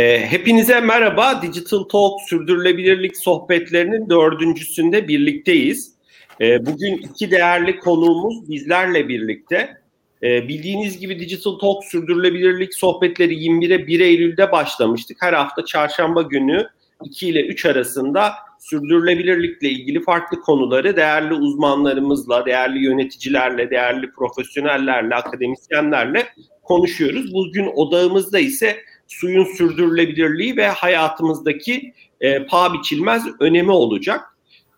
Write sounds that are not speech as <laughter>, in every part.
E, hepinize merhaba. Digital Talk sürdürülebilirlik sohbetlerinin dördüncüsünde birlikteyiz. E, bugün iki değerli konuğumuz bizlerle birlikte. E, bildiğiniz gibi Digital Talk sürdürülebilirlik sohbetleri 21'e 1 Eylül'de başlamıştık. Her hafta çarşamba günü 2 ile 3 arasında sürdürülebilirlikle ilgili farklı konuları değerli uzmanlarımızla, değerli yöneticilerle, değerli profesyonellerle, akademisyenlerle konuşuyoruz. Bugün odağımızda ise suyun sürdürülebilirliği ve hayatımızdaki e, paha biçilmez önemi olacak.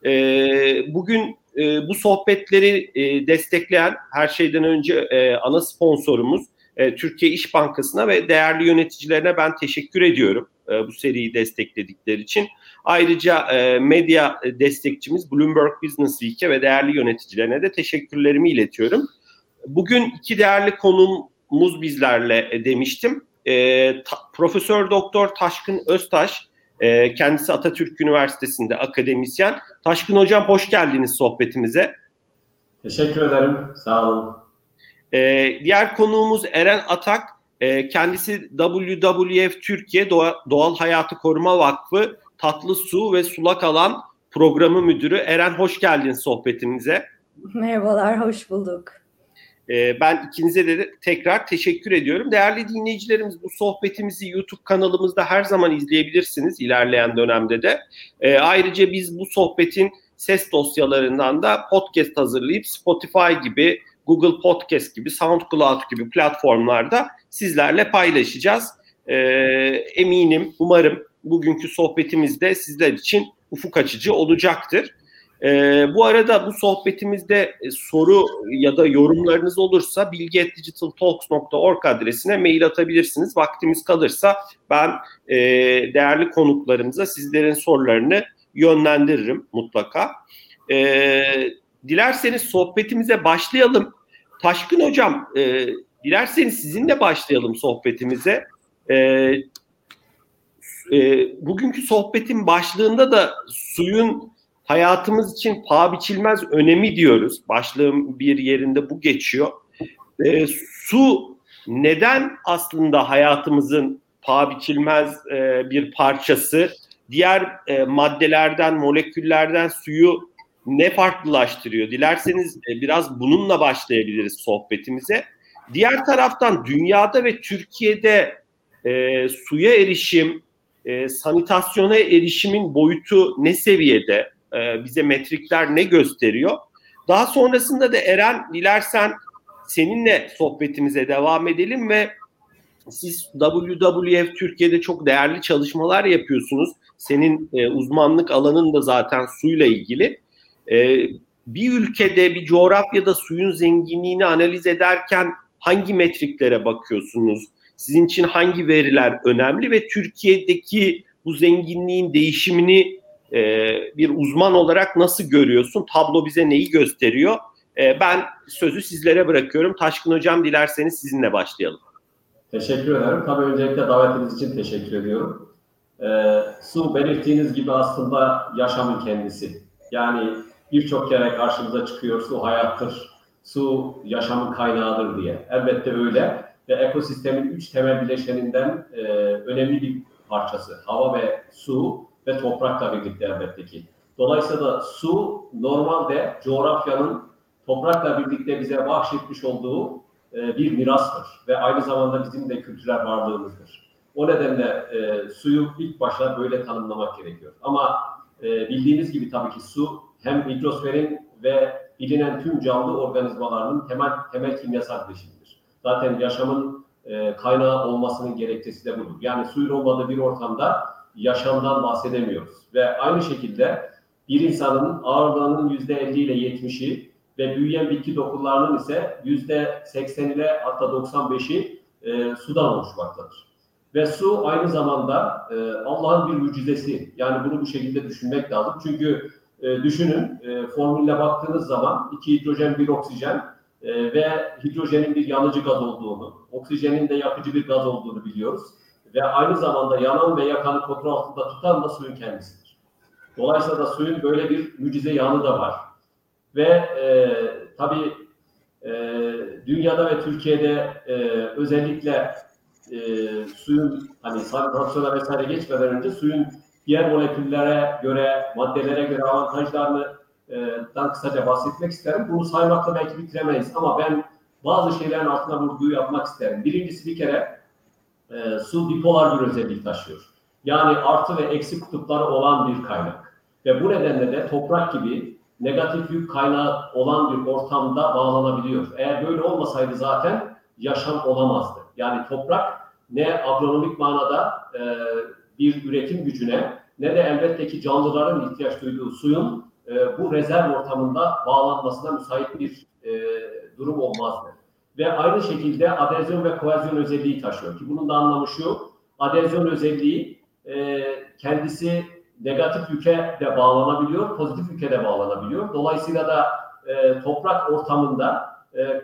E, bugün e, bu sohbetleri e, destekleyen her şeyden önce e, ana sponsorumuz e, Türkiye İş Bankası'na ve değerli yöneticilerine ben teşekkür ediyorum e, bu seriyi destekledikleri için. Ayrıca e, medya destekçimiz Bloomberg Business Week'e ve değerli yöneticilerine de teşekkürlerimi iletiyorum. Bugün iki değerli konumuz bizlerle e, demiştim. E, ta, Profesör Doktor Taşkın Öztaş, e, kendisi Atatürk Üniversitesi'nde akademisyen. Taşkın Hocam hoş geldiniz sohbetimize. Teşekkür ederim, sağ olun. E, diğer konuğumuz Eren Atak, e, kendisi WWF Türkiye Doğa, Doğal Hayatı Koruma Vakfı Tatlı Su ve Sulak Alan Programı Müdürü. Eren hoş geldin sohbetimize. Merhabalar, hoş bulduk. Ee, ben ikinize de tekrar teşekkür ediyorum. Değerli dinleyicilerimiz bu sohbetimizi YouTube kanalımızda her zaman izleyebilirsiniz ilerleyen dönemde de. Ee, ayrıca biz bu sohbetin ses dosyalarından da podcast hazırlayıp Spotify gibi, Google Podcast gibi, SoundCloud gibi platformlarda sizlerle paylaşacağız. Ee, eminim, umarım bugünkü sohbetimizde sizler için ufuk açıcı olacaktır. Ee, bu arada bu sohbetimizde e, soru ya da yorumlarınız olursa bilgi.digitaltalks.org adresine mail atabilirsiniz. Vaktimiz kalırsa ben e, değerli konuklarımıza sizlerin sorularını yönlendiririm mutlaka. E, dilerseniz sohbetimize başlayalım. Taşkın Hocam, e, dilerseniz sizinle başlayalım sohbetimize. E, e, bugünkü sohbetin başlığında da suyun hayatımız için paha biçilmez önemi diyoruz. Başlığım bir yerinde bu geçiyor. E, su neden aslında hayatımızın paha biçilmez e, bir parçası? Diğer e, maddelerden, moleküllerden suyu ne farklılaştırıyor? Dilerseniz e, biraz bununla başlayabiliriz sohbetimize. Diğer taraftan dünyada ve Türkiye'de e, suya erişim, e, sanitasyona erişimin boyutu ne seviyede? E, bize metrikler ne gösteriyor? Daha sonrasında da Eren dilersen seninle sohbetimize devam edelim ve siz WWF Türkiye'de çok değerli çalışmalar yapıyorsunuz. Senin e, uzmanlık alanın da zaten suyla ilgili. E, bir ülkede, bir coğrafyada suyun zenginliğini analiz ederken hangi metriklere bakıyorsunuz? Sizin için hangi veriler önemli ve Türkiye'deki bu zenginliğin değişimini e, bir uzman olarak nasıl görüyorsun? Tablo bize neyi gösteriyor? E, ben sözü sizlere bırakıyorum. Taşkın Hocam dilerseniz sizinle başlayalım. Teşekkür ederim. Tabii öncelikle davetiniz için teşekkür ediyorum. E, su belirttiğiniz gibi aslında yaşamın kendisi. Yani birçok kere karşımıza çıkıyor su hayattır, su yaşamın kaynağıdır diye. Elbette öyle ve ekosistemin üç temel bileşeninden e, önemli bir parçası. Hava ve su ve toprakla birlikte elbette ki. Dolayısıyla da su normalde coğrafyanın toprakla birlikte bize bahşetmiş olduğu e, bir mirastır ve aynı zamanda bizim de kültürel varlığımızdır. O nedenle e, suyu ilk başta böyle tanımlamak gerekiyor. Ama e, bildiğiniz gibi tabii ki su hem hidrosferin ve bilinen tüm canlı organizmalarının temel temel kimyasal bileşimidir. Zaten yaşamın e, kaynağı olmasının gerekçesi de budur. Yani suyun olmadığı bir ortamda yaşamdan bahsedemiyoruz. Ve aynı şekilde bir insanın ağırlığının yüzde 50 ile 70'i ve büyüyen bitki dokularının ise yüzde 80 ile hatta 95'i e, sudan oluşmaktadır. Ve su aynı zamanda e, Allah'ın bir mucizesi. Yani bunu bu şekilde düşünmek lazım. Çünkü e, düşünün e, formülle baktığınız zaman iki hidrojen bir oksijen e, ve hidrojenin bir yanıcı gaz olduğunu, oksijenin de yakıcı bir gaz olduğunu biliyoruz ve aynı zamanda yanan ve yakanı kontrol altında tutan da suyun kendisidir. Dolayısıyla da suyun böyle bir mucize yanı da var. Ve e, tabii e, dünyada ve Türkiye'de e, özellikle e, suyun hani sanitasyona vesaire geçmeden önce suyun diğer moleküllere göre, maddelere göre avantajlarını dan kısaca bahsetmek isterim. Bunu saymakla belki bitiremeyiz ama ben bazı şeylerin altına vurgu yapmak isterim. Birincisi bir kere e, su bipolar bir özellik taşıyor. Yani artı ve eksi kutupları olan bir kaynak. Ve bu nedenle de toprak gibi negatif yük kaynağı olan bir ortamda bağlanabiliyor. Eğer böyle olmasaydı zaten yaşam olamazdı. Yani toprak ne agronomik manada e, bir üretim gücüne ne de elbette ki canlıların ihtiyaç duyduğu suyun e, bu rezerv ortamında bağlanmasına müsait bir e, durum olmazdı. Ve aynı şekilde adezyon ve koalizyon özelliği taşıyor ki bunun da anlamı şu, adezyon özelliği e, kendisi negatif yüke de bağlanabiliyor, pozitif yüke de bağlanabiliyor. Dolayısıyla da e, toprak ortamında e,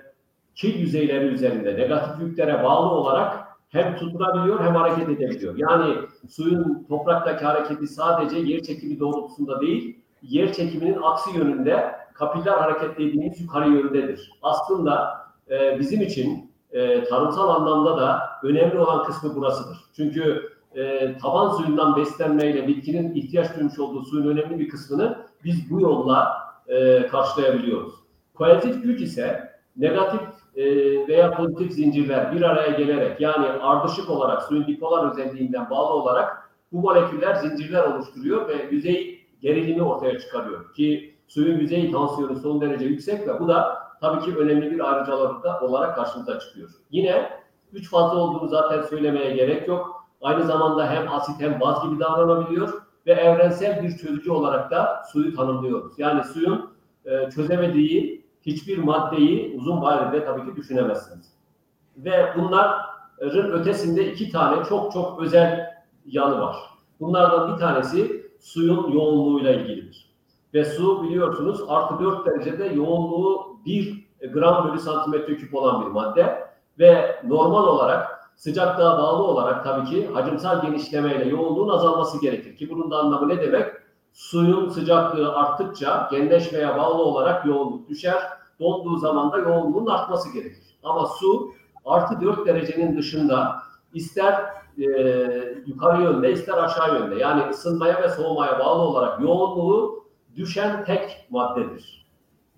kil yüzeyleri üzerinde negatif yüklere bağlı olarak hem tutunabiliyor hem hareket edebiliyor. Yani suyun topraktaki hareketi sadece yer çekimi doğrultusunda değil, yer çekiminin aksi yönünde kapiller hareket dediğimiz yukarı yöndedir. Aslında e, bizim için e, tarımsal anlamda da önemli olan kısmı burasıdır. Çünkü e, taban suyundan beslenmeyle bitkinin ihtiyaç duymuş olduğu suyun önemli bir kısmını biz bu yolla e, karşılayabiliyoruz. Koalitif güç ise negatif e, veya pozitif zincirler bir araya gelerek yani ardışık olarak suyun bipolar özelliğinden bağlı olarak bu moleküller zincirler oluşturuyor ve yüzey gerilimi ortaya çıkarıyor ki suyun yüzey tansiyonu son derece yüksek ve bu da tabii ki önemli bir ayrıcalık olarak karşımıza çıkıyor. Yine üç fazla olduğunu zaten söylemeye gerek yok. Aynı zamanda hem asit hem baz gibi davranabiliyor ve evrensel bir çözücü olarak da suyu tanımlıyoruz. Yani suyun e, çözemediği hiçbir maddeyi uzun vadede tabii ki düşünemezsiniz. Ve bunların ötesinde iki tane çok çok özel yanı var. Bunlardan bir tanesi suyun yoğunluğuyla ilgilidir. Ve su biliyorsunuz artı 4 derecede yoğunluğu 1 gram bölü santimetre küp olan bir madde ve normal olarak sıcaklığa bağlı olarak tabii ki hacimsel genişlemeyle yoğunluğun azalması gerekir. Ki bunun da anlamı ne demek? Suyun sıcaklığı arttıkça genleşmeye bağlı olarak yoğunluk düşer. Donduğu zaman da yoğunluğun artması gerekir. Ama su artı 4 derecenin dışında ister e, yukarı yönde ister aşağı yönde yani ısınmaya ve soğumaya bağlı olarak yoğunluğu düşen tek maddedir.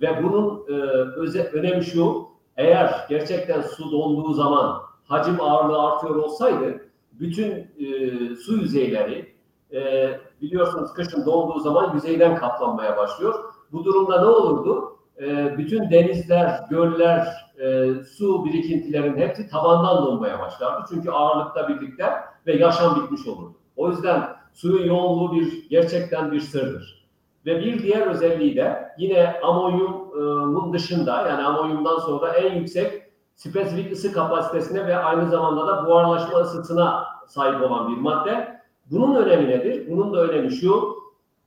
Ve bunun e, öze, önemi şu, eğer gerçekten su donduğu zaman hacim ağırlığı artıyor olsaydı bütün e, su yüzeyleri e, biliyorsunuz kışın donduğu zaman yüzeyden kaplanmaya başlıyor. Bu durumda ne olurdu? E, bütün denizler, göller, e, su birikintilerinin hepsi tabandan donmaya başlardı. Çünkü ağırlıkta birlikte ve yaşam bitmiş olurdu. O yüzden suyun yoğunluğu bir gerçekten bir sırdır. Ve bir diğer özelliği de yine amonyumun dışında yani amonyumdan sonra en yüksek spesifik ısı kapasitesine ve aynı zamanda da buharlaşma ısısına sahip olan bir madde. Bunun önemi nedir? Bunun da önemi şu,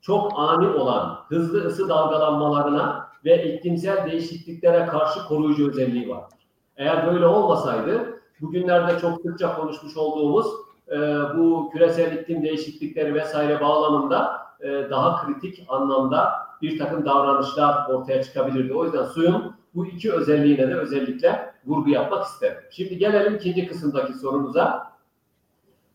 çok ani olan hızlı ısı dalgalanmalarına ve iklimsel değişikliklere karşı koruyucu özelliği vardır. Eğer böyle olmasaydı bugünlerde çok sıkça konuşmuş olduğumuz e, bu küresel iklim değişiklikleri vesaire bağlamında e, daha kritik anlamda bir takım davranışlar ortaya çıkabilirdi. O yüzden suyun bu iki özelliğine de özellikle vurgu yapmak isterim. Şimdi gelelim ikinci kısımdaki sorumuza.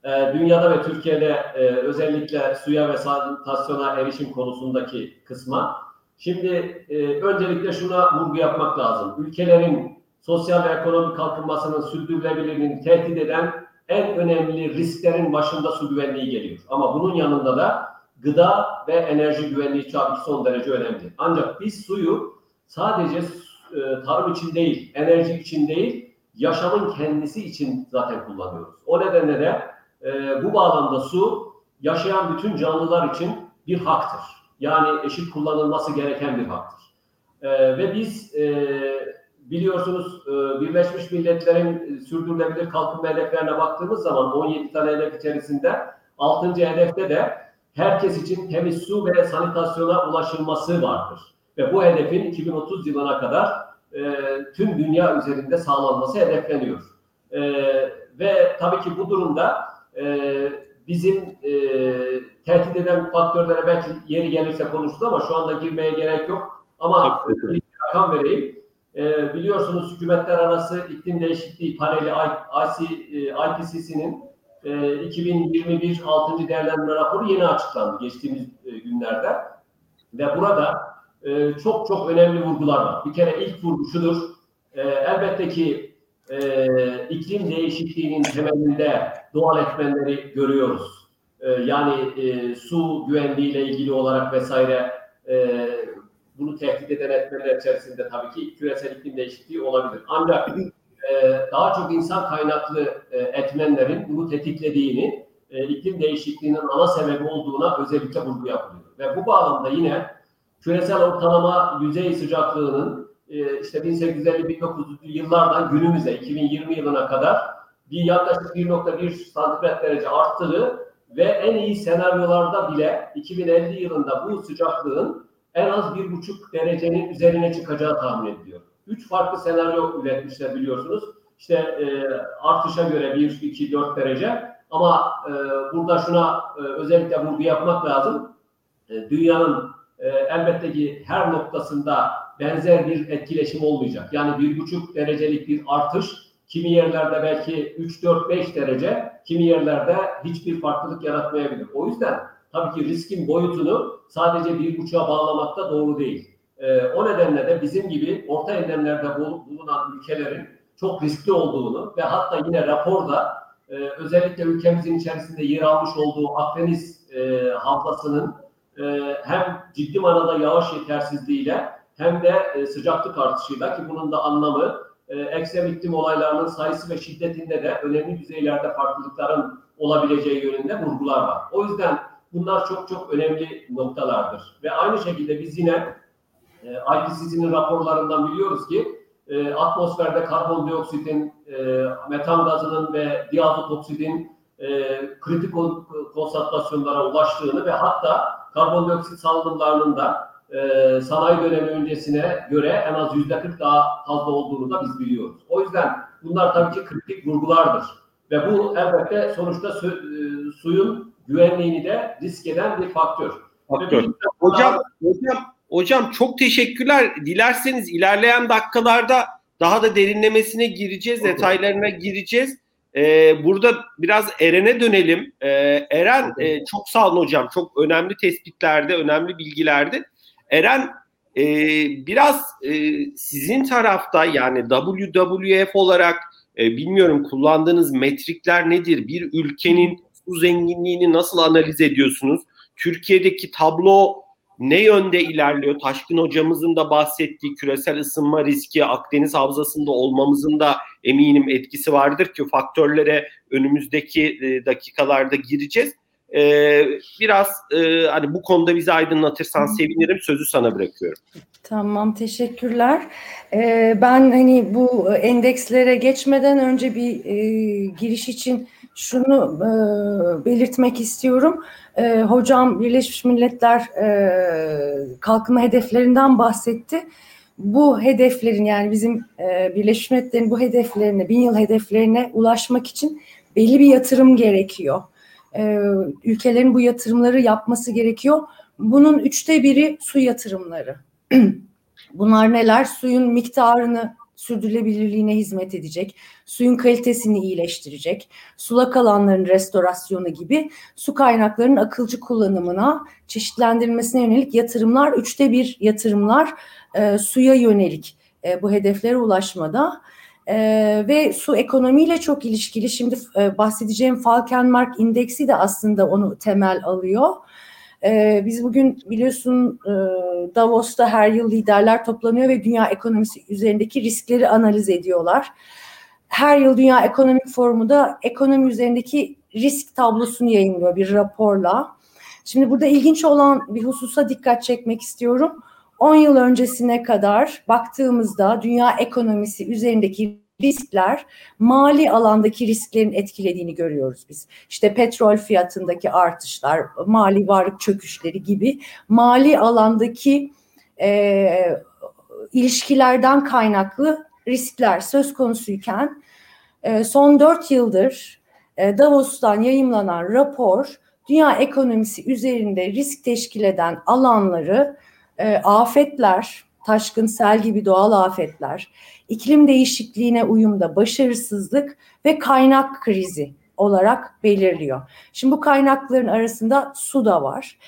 E, dünyada ve Türkiye'de e, özellikle suya ve sanitasyona erişim konusundaki kısma. Şimdi e, öncelikle şuna vurgu yapmak lazım. Ülkelerin sosyal ve ekonomik kalkınmasının sürdürülebilirliğini tehdit eden en önemli risklerin başında su güvenliği geliyor. Ama bunun yanında da gıda ve enerji güvenliği tabii son derece önemli. Ancak biz suyu sadece e, tarım için değil, enerji için değil, yaşamın kendisi için zaten kullanıyoruz. O nedenle de e, bu bağlamda su yaşayan bütün canlılar için bir haktır. Yani eşit kullanılması gereken bir haktır. E, ve biz e, biliyorsunuz e, Birleşmiş Milletler'in sürdürülebilir kalkınma hedeflerine baktığımız zaman 17 tane hedef içerisinde 6. hedefte de herkes için temiz su ve sanitasyona ulaşılması vardır. Ve bu hedefin 2030 yılına kadar e, tüm dünya üzerinde sağlanması hedefleniyor. E, ve tabii ki bu durumda e, bizim e, tehdit eden faktörlere belki yeri gelirse konuşuruz ama şu anda girmeye gerek yok. Ama bir rakam vereyim. E, biliyorsunuz hükümetler arası iklim değişikliği paneli IPCC'nin e, 2021 6. değerlendirme raporu yeni açıklandı geçtiğimiz e, günlerde. Ve burada e, çok çok önemli vurgular var. Bir kere ilk vurgu şudur. E, elbette ki e, iklim değişikliğinin temelinde doğal etmenleri görüyoruz. E, yani e, su güvenliği ile ilgili olarak vesaire e, bunu tehdit eden etmenler içerisinde tabii ki küresel iklim değişikliği olabilir. Ancak daha çok insan kaynaklı e, etmenlerin bunu tetiklediğini, e, iklim değişikliğinin ana sebebi olduğuna özellikle vurgu yapılıyor. Ve bu bağlamda yine küresel ortalama yüzey sıcaklığının e, işte 1850-1900'lü yıllardan günümüze 2020 yılına kadar bir yaklaşık 1.1 santigrat derece arttığı ve en iyi senaryolarda bile 2050 yılında bu sıcaklığın en az 1.5 derecenin üzerine çıkacağı tahmin ediliyor. Üç farklı senaryo üretmişler biliyorsunuz. İşte e, artışa göre 1, 2, 4 derece ama e, burada şuna e, özellikle vurgu yapmak lazım. E, dünyanın e, elbette ki her noktasında benzer bir etkileşim olmayacak. Yani bir buçuk derecelik bir artış kimi yerlerde belki 3, 4, 5 derece, kimi yerlerde hiçbir farklılık yaratmayabilir. O yüzden tabii ki riskin boyutunu sadece bir buçuğa bağlamak da doğru değil. E, o nedenle de bizim gibi orta enlemlerde bulunan ülkelerin çok riskli olduğunu ve hatta yine raporda e, özellikle ülkemizin içerisinde yer almış olduğu Akdeniz e, havzasının e, hem ciddi manada yağış yetersizliğiyle hem de e, sıcaklık artışıyla ki bunun da anlamı e, ekstrem iklim olaylarının sayısı ve şiddetinde de önemli düzeylerde farklılıkların olabileceği yönünde vurgular var. O yüzden bunlar çok çok önemli noktalardır. Ve aynı şekilde biz yine e, IPCC'nin raporlarından biliyoruz ki e, atmosferde karbondioksitin, e, metan gazının ve diazot e, kritik konsantrasyonlara ulaştığını ve hatta karbondioksit salınımlarının da e, sanayi dönemi öncesine göre en az yüzde 40 daha fazla olduğunu da biz biliyoruz. O yüzden bunlar tabii ki kritik vurgulardır. Ve bu elbette sonuçta su, e, suyun güvenliğini de risk eden bir faktör. faktör. Hocam, hocam, hocam çok teşekkürler. Dilerseniz ilerleyen dakikalarda daha da derinlemesine gireceğiz, detaylarına gireceğiz. Ee, burada biraz Eren'e dönelim. Ee, Eren e, çok sağ olun hocam. Çok önemli tespitlerde, önemli bilgilerdi. Eren e, biraz e, sizin tarafta yani WWF olarak e, bilmiyorum kullandığınız metrikler nedir? Bir ülkenin su zenginliğini nasıl analiz ediyorsunuz? Türkiye'deki tablo ne yönde ilerliyor? Taşkın hocamızın da bahsettiği küresel ısınma riski Akdeniz havzasında olmamızın da eminim etkisi vardır ki faktörlere önümüzdeki e, dakikalarda gireceğiz. Ee, biraz e, hani bu konuda bizi aydınlatırsan sevinirim. Sözü sana bırakıyorum. Tamam, teşekkürler. Ee, ben hani bu endekslere geçmeden önce bir e, giriş için şunu e, belirtmek istiyorum. E, hocam Birleşmiş Milletler e, kalkınma hedeflerinden bahsetti. Bu hedeflerin yani bizim e, Birleşmiş Milletler'in bu hedeflerine, bin yıl hedeflerine ulaşmak için belli bir yatırım gerekiyor. E, ülkelerin bu yatırımları yapması gerekiyor. Bunun üçte biri su yatırımları. <clears throat> Bunlar neler? Suyun miktarını sürdürülebilirliğine hizmet edecek, suyun kalitesini iyileştirecek, sulak alanların restorasyonu gibi su kaynaklarının akılcı kullanımına, çeşitlendirilmesine yönelik yatırımlar, üçte bir yatırımlar e, suya yönelik e, bu hedeflere ulaşmada. Ee, ve su ekonomiyle çok ilişkili. Şimdi e, bahsedeceğim Falkenmark indeksi de aslında onu temel alıyor. Ee, biz bugün biliyorsun e, Davos'ta her yıl liderler toplanıyor ve dünya ekonomisi üzerindeki riskleri analiz ediyorlar. Her yıl Dünya Ekonomik Forumu da ekonomi üzerindeki risk tablosunu yayınlıyor bir raporla. Şimdi burada ilginç olan bir hususa dikkat çekmek istiyorum. 10 yıl öncesine kadar baktığımızda dünya ekonomisi üzerindeki riskler mali alandaki risklerin etkilediğini görüyoruz biz. İşte petrol fiyatındaki artışlar, mali varlık çöküşleri gibi mali alandaki e, ilişkilerden kaynaklı riskler söz konusuyken e, son dört yıldır e, Davos'tan yayımlanan rapor dünya ekonomisi üzerinde risk teşkil eden alanları e, afetler, taşkın, sel gibi doğal afetler, iklim değişikliğine uyumda başarısızlık ve kaynak krizi olarak belirliyor. Şimdi bu kaynakların arasında su da var.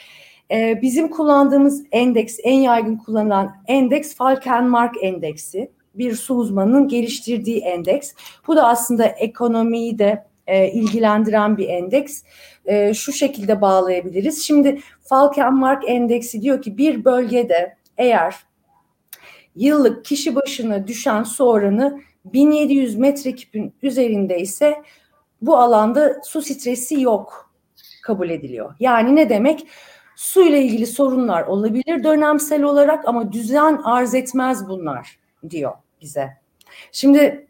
Ee, bizim kullandığımız endeks, en yaygın kullanılan endeks Falkenmark endeksi. Bir su uzmanının geliştirdiği endeks. Bu da aslında ekonomiyi de e, ilgilendiren bir endeks. E, şu şekilde bağlayabiliriz. Şimdi Falkenmark endeksi diyor ki bir bölgede eğer yıllık kişi başına düşen su oranı 1700 metreküpün üzerinde ise bu alanda su stresi yok kabul ediliyor. Yani ne demek? Su ile ilgili sorunlar olabilir dönemsel olarak ama düzen arz etmez bunlar diyor bize. Şimdi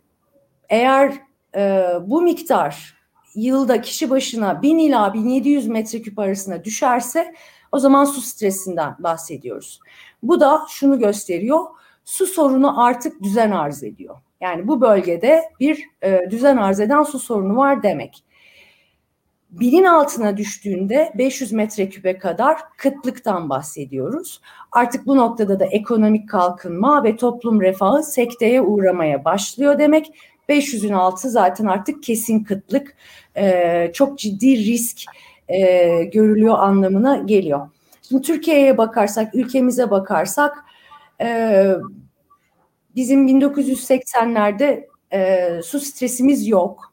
eğer e, bu miktar yılda kişi başına 1000 ila 1700 metreküp arasında düşerse o zaman su stresinden bahsediyoruz. Bu da şunu gösteriyor. Su sorunu artık düzen arz ediyor. Yani bu bölgede bir e, düzen arz eden su sorunu var demek. Binin altına düştüğünde 500 metreküpe kadar kıtlıktan bahsediyoruz. Artık bu noktada da ekonomik kalkınma ve toplum refahı sekteye uğramaya başlıyor demek. 500'ün altı zaten artık kesin kıtlık, e, çok ciddi risk e, görülüyor anlamına geliyor. Şimdi Türkiye'ye bakarsak, ülkemize bakarsak e, bizim 1980'lerde e, su stresimiz yok.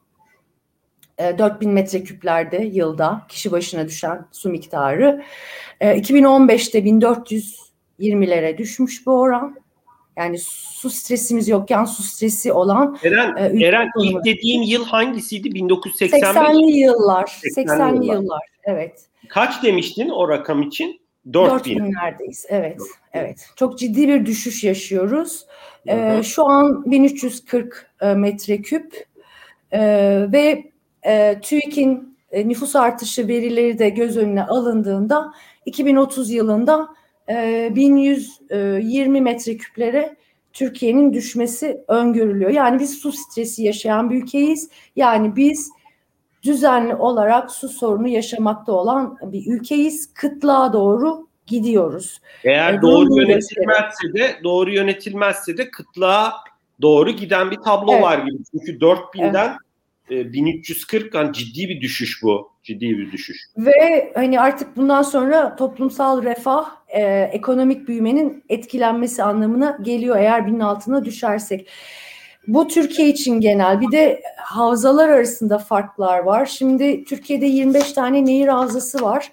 E, 4000 metreküplerde yılda kişi başına düşen su miktarı. E, 2015'te 1420'lere düşmüş bu oran. Yani su stresimiz yokken su stresi olan Eren, e, Eren ilk dediğin yıl hangisiydi? 1985. 80'li yıllar. 80'li, 80'li yıllar. yıllar. Evet. Kaç demiştin o rakam için? 4000. 4000 neredeyiz. Evet. 4000. Evet. Çok ciddi bir düşüş yaşıyoruz. Ee, şu an 1340 e, metreküp ee, ve e, TÜİK'in e, nüfus artışı verileri de göz önüne alındığında 2030 yılında 1120 metreküplere Türkiye'nin düşmesi öngörülüyor. Yani biz su stresi yaşayan bir ülkeyiz. Yani biz düzenli olarak su sorunu yaşamakta olan bir ülkeyiz. Kıtlığa doğru gidiyoruz. Eğer e, doğru yönetilmezse de doğru yönetilmezse de kıtlığa doğru giden bir tablo evet. var gibi. Çünkü 4000'den evet. 1340 yani ciddi bir düşüş bu. Ciddi bir düşüş. Ve hani artık bundan sonra toplumsal refah, e, ekonomik büyümenin etkilenmesi anlamına geliyor eğer binin altına düşersek. Bu Türkiye için genel. Bir de havzalar arasında farklar var. Şimdi Türkiye'de 25 tane nehir havzası var.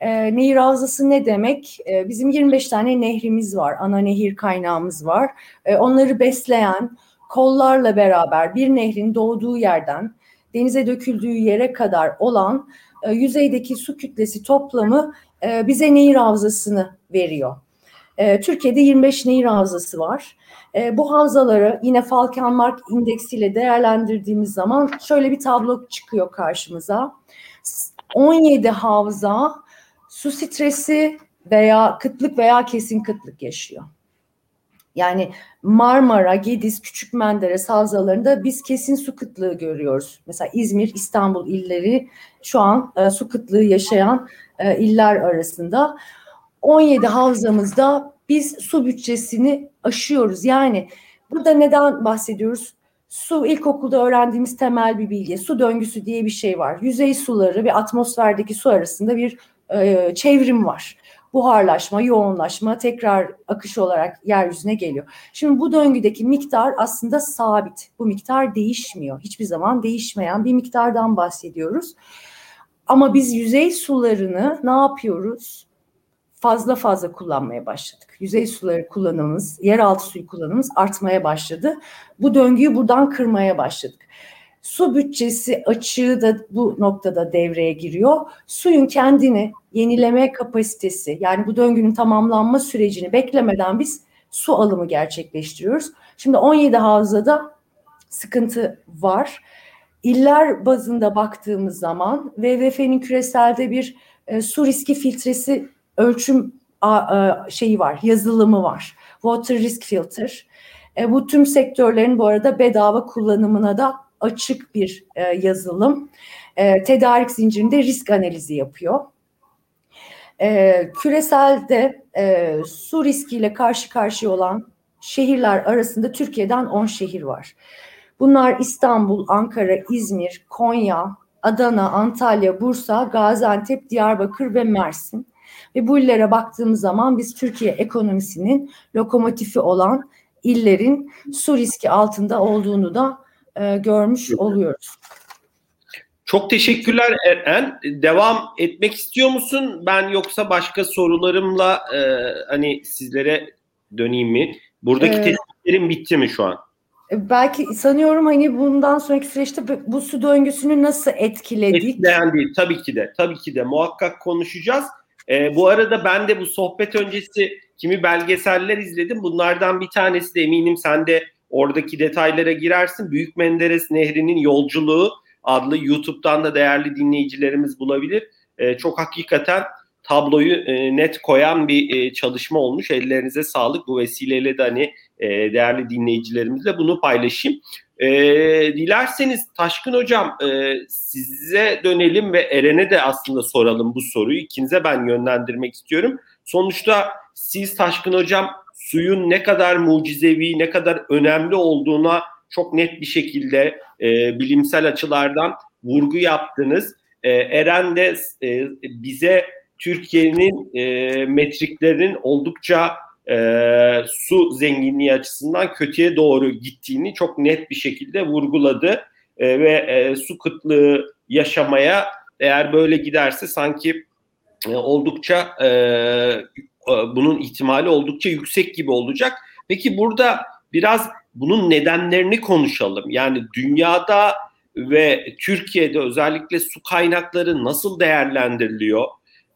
E, nehir havzası ne demek? E, bizim 25 tane nehrimiz var. Ana nehir kaynağımız var. E, onları besleyen kollarla beraber bir nehrin doğduğu yerden denize döküldüğü yere kadar olan e, yüzeydeki su kütlesi toplamı e, bize nehir havzasını veriyor. E, Türkiye'de 25 nehir havzası var. E, bu havzaları yine Falkenmark indeksiyle değerlendirdiğimiz zaman şöyle bir tablo çıkıyor karşımıza. 17 havza su stresi veya kıtlık veya kesin kıtlık yaşıyor. Yani Marmara, Gediz, Küçük Menderes havzalarında biz kesin su kıtlığı görüyoruz. Mesela İzmir, İstanbul illeri şu an e, su kıtlığı yaşayan e, iller arasında. 17 havzamızda biz su bütçesini aşıyoruz. Yani burada neden bahsediyoruz? Su ilkokulda öğrendiğimiz temel bir bilgi. Su döngüsü diye bir şey var. Yüzey suları ve atmosferdeki su arasında bir e, çevrim var. Buharlaşma, yoğunlaşma tekrar akış olarak yeryüzüne geliyor. Şimdi bu döngüdeki miktar aslında sabit. Bu miktar değişmiyor. Hiçbir zaman değişmeyen bir miktardan bahsediyoruz. Ama biz yüzey sularını ne yapıyoruz? Fazla fazla kullanmaya başladık. Yüzey suları kullanımımız, yeraltı suyu kullanımımız artmaya başladı. Bu döngüyü buradan kırmaya başladık. Su bütçesi açığı da bu noktada devreye giriyor. Suyun kendini yenileme kapasitesi yani bu döngünün tamamlanma sürecini beklemeden biz su alımı gerçekleştiriyoruz. Şimdi 17 havzada sıkıntı var. İller bazında baktığımız zaman WWF'nin küreselde bir e, su riski filtresi ölçüm a, şeyi var, yazılımı var. Water Risk Filter. E, bu tüm sektörlerin bu arada bedava kullanımına da açık bir e, yazılım. E, tedarik zincirinde risk analizi yapıyor. E, küreselde e, su riskiyle karşı karşıya olan şehirler arasında Türkiye'den 10 şehir var. Bunlar İstanbul, Ankara, İzmir, Konya, Adana, Antalya, Bursa, Gaziantep, Diyarbakır ve Mersin. Ve bu illere baktığımız zaman biz Türkiye ekonomisinin lokomotifi olan illerin su riski altında olduğunu da e, görmüş oluyoruz. Çok teşekkürler Eren. Devam etmek istiyor musun? Ben yoksa başka sorularımla e, hani sizlere döneyim mi? Buradaki ee, tespitlerim bitti mi şu an? E, belki sanıyorum hani bundan sonraki süreçte bu su döngüsünü nasıl etkiledik? Etkileyen değil. Tabii ki de. Tabii ki de. Muhakkak konuşacağız. E, bu arada ben de bu sohbet öncesi kimi belgeseller izledim. Bunlardan bir tanesi de eminim sen de oradaki detaylara girersin. Büyük Menderes Nehri'nin yolculuğu adlı YouTube'dan da değerli dinleyicilerimiz bulabilir. E, çok hakikaten tabloyu e, net koyan bir e, çalışma olmuş. Ellerinize sağlık. Bu vesileyle de hani e, değerli dinleyicilerimizle bunu paylaşayım. E, dilerseniz Taşkın Hocam e, size dönelim ve Eren'e de aslında soralım bu soruyu. İkinize ben yönlendirmek istiyorum. Sonuçta siz Taşkın Hocam suyun ne kadar mucizevi, ne kadar önemli olduğuna çok net bir şekilde e, bilimsel açılardan vurgu yaptınız. E, Eren de e, bize Türkiye'nin e, metriklerinin oldukça e, su zenginliği açısından kötüye doğru gittiğini çok net bir şekilde vurguladı e, ve e, su kıtlığı yaşamaya eğer böyle giderse sanki e, oldukça e, bunun ihtimali oldukça yüksek gibi olacak. Peki burada biraz bunun nedenlerini konuşalım. Yani dünyada ve Türkiye'de özellikle su kaynakları nasıl değerlendiriliyor?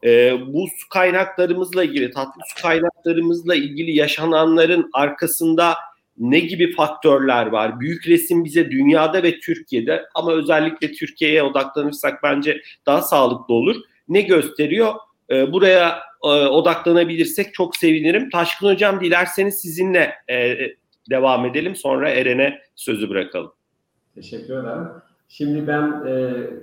E, bu su kaynaklarımızla ilgili, tatlı su kaynaklarımızla ilgili yaşananların arkasında ne gibi faktörler var? Büyük resim bize dünyada ve Türkiye'de ama özellikle Türkiye'ye odaklanırsak bence daha sağlıklı olur. Ne gösteriyor? E, buraya e, odaklanabilirsek çok sevinirim. Taşkın Hocam dilerseniz sizinle e, devam edelim. Sonra Eren'e sözü bırakalım. Teşekkür ederim. Şimdi ben e,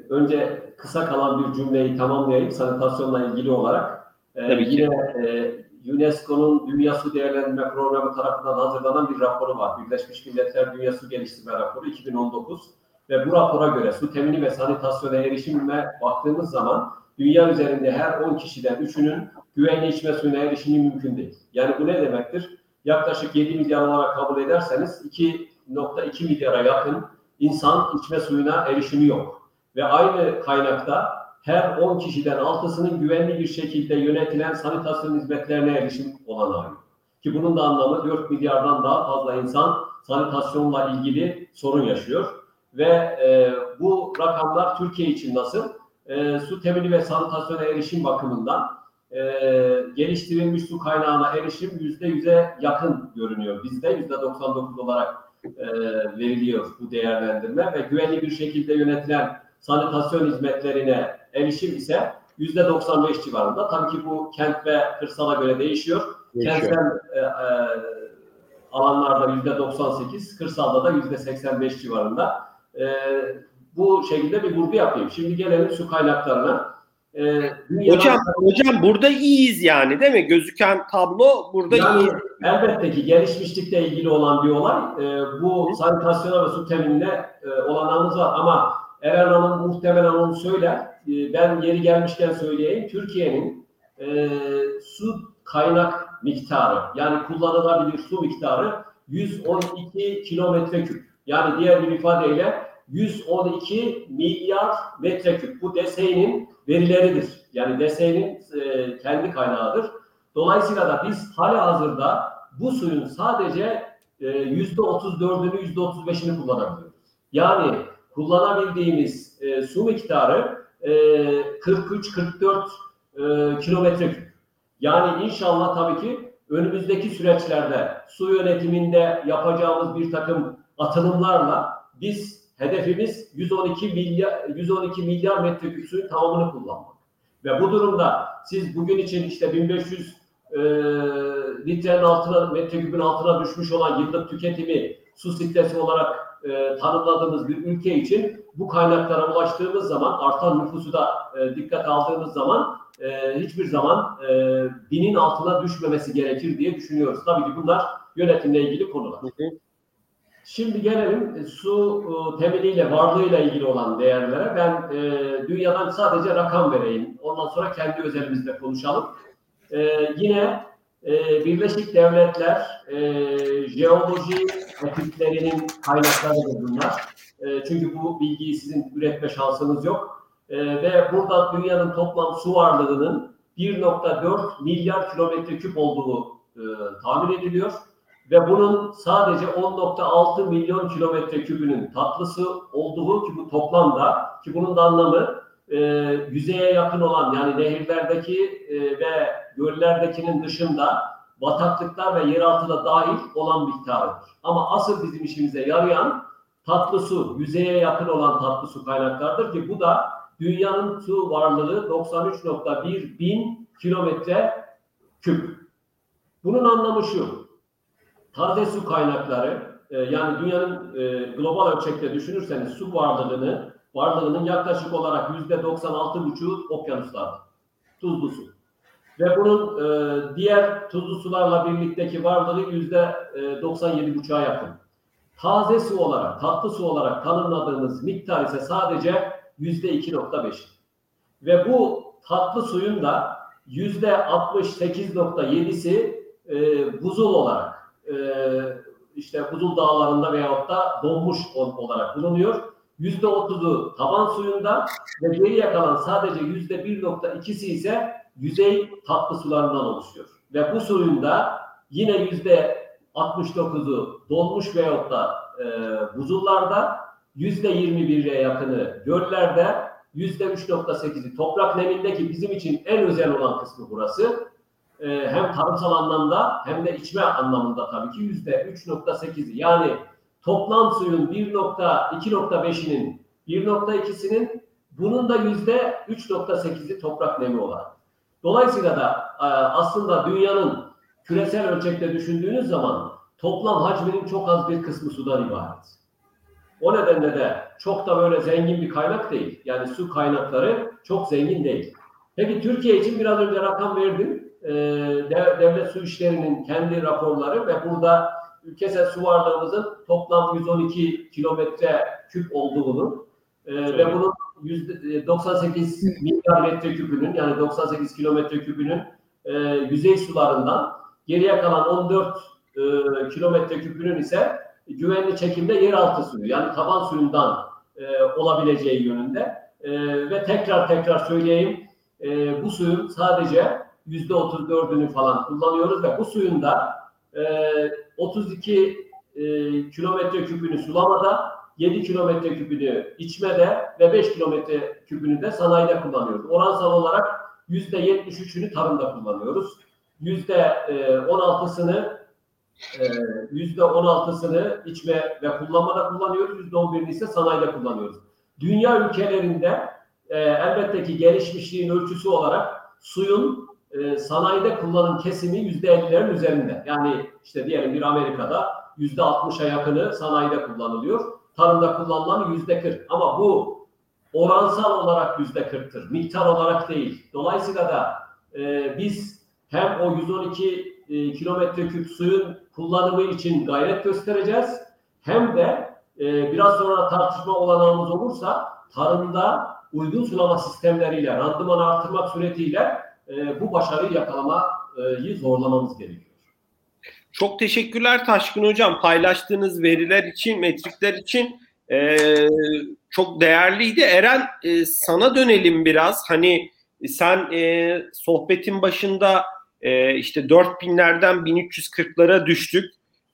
önce kısa kalan bir cümleyi tamamlayayım sanitasyonla ilgili olarak. E, Tabii yine e, UNESCO'nun Dünya Su Değerlendirme Programı tarafından hazırlanan bir raporu var. Birleşmiş Milletler Dünya Su Geliştirme Raporu 2019. Ve bu rapora göre su temini ve sanitasyona erişime baktığımız zaman dünya üzerinde her 10 kişiden 3'ünün güvenli içme suyuna erişimi mümkün değil. Yani bu ne demektir? Yaklaşık 7 milyar olarak kabul ederseniz 2.2 milyara yakın insan içme suyuna erişimi yok. Ve aynı kaynakta her 10 kişiden 6'sının güvenli bir şekilde yönetilen sanitasyon hizmetlerine erişim olanağı. Ki bunun da anlamı 4 milyardan daha fazla insan sanitasyonla ilgili sorun yaşıyor. Ve e, bu rakamlar Türkiye için nasıl? E, su temini ve sanitasyona erişim bakımından e, geliştirilmiş su kaynağına erişim yüzde yüze yakın görünüyor. Bizde yüzde 99 olarak e, veriliyor bu değerlendirme ve güvenli bir şekilde yönetilen sanitasyon hizmetlerine erişim ise yüzde 95 civarında. Tabii ki bu kent ve kırsala göre değişiyor. değişiyor. Kentsel e, e, alanlarda yüzde 98, kırsalda da yüzde 85 civarında. E, bu şekilde bir vurgu yapayım. Şimdi gelelim su kaynaklarına. Ee, hocam, hocam burada iyiyiz yani değil mi? Gözüken tablo burada yani, iyiyiz. Elbette ki gelişmişlikle ilgili olan bir olay. Ee, bu sanitasyona ve su teminine e, olanağımız var ama Eren Hanım muhtemelen onu söyler. Ee, ben yeri gelmişken söyleyeyim. Türkiye'nin e, su kaynak miktarı yani kullanılabilir su miktarı 112 kilometre küp. Yani diğer bir ifadeyle 112 milyar metreküp. Bu DSE'nin verileridir. Yani DSE'nin e, kendi kaynağıdır. Dolayısıyla da biz hala hazırda bu suyun sadece e, yüzde 34'ünü yüzde 35'ini kullanabiliyoruz. Yani kullanabildiğimiz e, su miktarı e, 43-44 e, kilometre. Yani inşallah tabii ki önümüzdeki süreçlerde su yönetiminde yapacağımız bir takım atılımlarla biz hedefimiz 112 milyar 112 milyar metreküp suyun tamamını kullanmak. Ve bu durumda siz bugün için işte 1500 e, litrenin altına, metreküpün altına düşmüş olan yıllık tüketimi su stresi olarak e, tanımladığımız bir ülke için bu kaynaklara ulaştığımız zaman artan nüfusu da e, dikkat aldığımız zaman e, hiçbir zaman e, binin altına düşmemesi gerekir diye düşünüyoruz. Tabii ki bunlar yönetimle ilgili konular. Şimdi gelelim e, su e, temeliyle, varlığıyla ilgili olan değerlere. Ben e, dünyadan sadece rakam vereyim. Ondan sonra kendi özelimizde konuşalım. E, yine e, Birleşik Devletler e, jeoloji etütlerinin kaynaklarıdır bunlar. E, çünkü bu bilgiyi sizin üretme şansınız yok. E, ve burada dünyanın toplam su varlığının 1.4 milyar kilometre küp olduğu e, tahmin ediliyor ve bunun sadece 10.6 milyon kilometre kübünün tatlısı olduğu ki bu toplamda ki bunun da anlamı e, yüzeye yakın olan yani nehirlerdeki e, ve göllerdekinin dışında bataklıklar ve yeraltı dahil olan miktarıdır. Ama asıl bizim işimize yarayan tatlı su, yüzeye yakın olan tatlı su kaynaklardır ki bu da dünyanın su varlığı 93.1 bin kilometre küp. Bunun anlamı şu, taze su kaynakları e, yani dünyanın e, global ölçekte düşünürseniz su varlığını varlığının yaklaşık olarak yüzde 96,5'u okyanuslarda. Tuzlu su. Ve bunun e, diğer tuzlu sularla birlikteki varlığı yüzde 97,5'a yakın. Taze su olarak, tatlı su olarak tanımladığımız miktar ise sadece yüzde 2,5. Ve bu tatlı suyun da yüzde 68,7'si e, buzul olarak e, işte buzul dağlarında veyahut da donmuş olarak bulunuyor. Yüzde otuzu taban suyunda ve geriye kalan sadece yüzde 1.2'si ise yüzey tatlı sularından oluşuyor. Ve bu suyun da yine yüzde 69'u donmuş veyahut da e, buzullarda, yüzde 21'e yakını göllerde, yüzde 3.8'i toprak nemindeki bizim için en özel olan kısmı burası e, hem tarımsal anlamda hem de içme anlamında tabii ki yüzde 3.8'i yani toplam suyun 1.2.5'inin 1.2'sinin bunun da yüzde 3.8'i toprak nemi olarak. Dolayısıyla da e, aslında dünyanın küresel ölçekte düşündüğünüz zaman toplam hacminin çok az bir kısmı sudan ibaret. O nedenle de çok da böyle zengin bir kaynak değil. Yani su kaynakları çok zengin değil. Peki Türkiye için biraz önce rakam verdim e, devlet su işlerinin kendi raporları ve burada ülkesel su varlığımızın toplam 112 kilometre küp olduğunu e, ve bunun yüzde 98 e, milyar metre küpünün yani 98 kilometre küpünün e, yüzey sularından geriye kalan 14 e, kilometre küpünün ise güvenli çekimde yeraltı suyu yani taban suyundan e, olabileceği yönünde. E, ve tekrar tekrar söyleyeyim e, bu suyun sadece yüzde otuz dördünü falan kullanıyoruz ve bu suyun da e, 32 e, kilometre küpünü sulamada, 7 kilometre küpünü içmede ve 5 kilometre küpünü de sanayide kullanıyoruz. Oransal olarak yüzde 73'ünü tarımda kullanıyoruz. Yüzde 16'sını e, yüzde 16'sını içme ve kullanmada kullanıyoruz. Yüzde 11'ini ise sanayide kullanıyoruz. Dünya ülkelerinde e, elbette ki gelişmişliğin ölçüsü olarak suyun e, sanayide kullanım kesimi yüzde ellilerin üzerinde. Yani işte diyelim bir Amerika'da yüzde altmışa yakını sanayide kullanılıyor. Tarımda kullanılan yüzde kırk. Ama bu oransal olarak yüzde kırktır. Miktar olarak değil. Dolayısıyla da e, biz hem o 112 e, kilometre küp suyun kullanımı için gayret göstereceğiz. Hem de e, biraz sonra tartışma olanağımız olursa tarımda uygun sulama sistemleriyle randımanı artırmak suretiyle e, bu başarıyı yakalamayı zorlamamız gerekiyor. Çok teşekkürler Taşkın Hocam. Paylaştığınız veriler için, metrikler için e, çok değerliydi. Eren e, sana dönelim biraz. Hani sen e, sohbetin başında e, işte 4000'lerden 1340'lara düştük.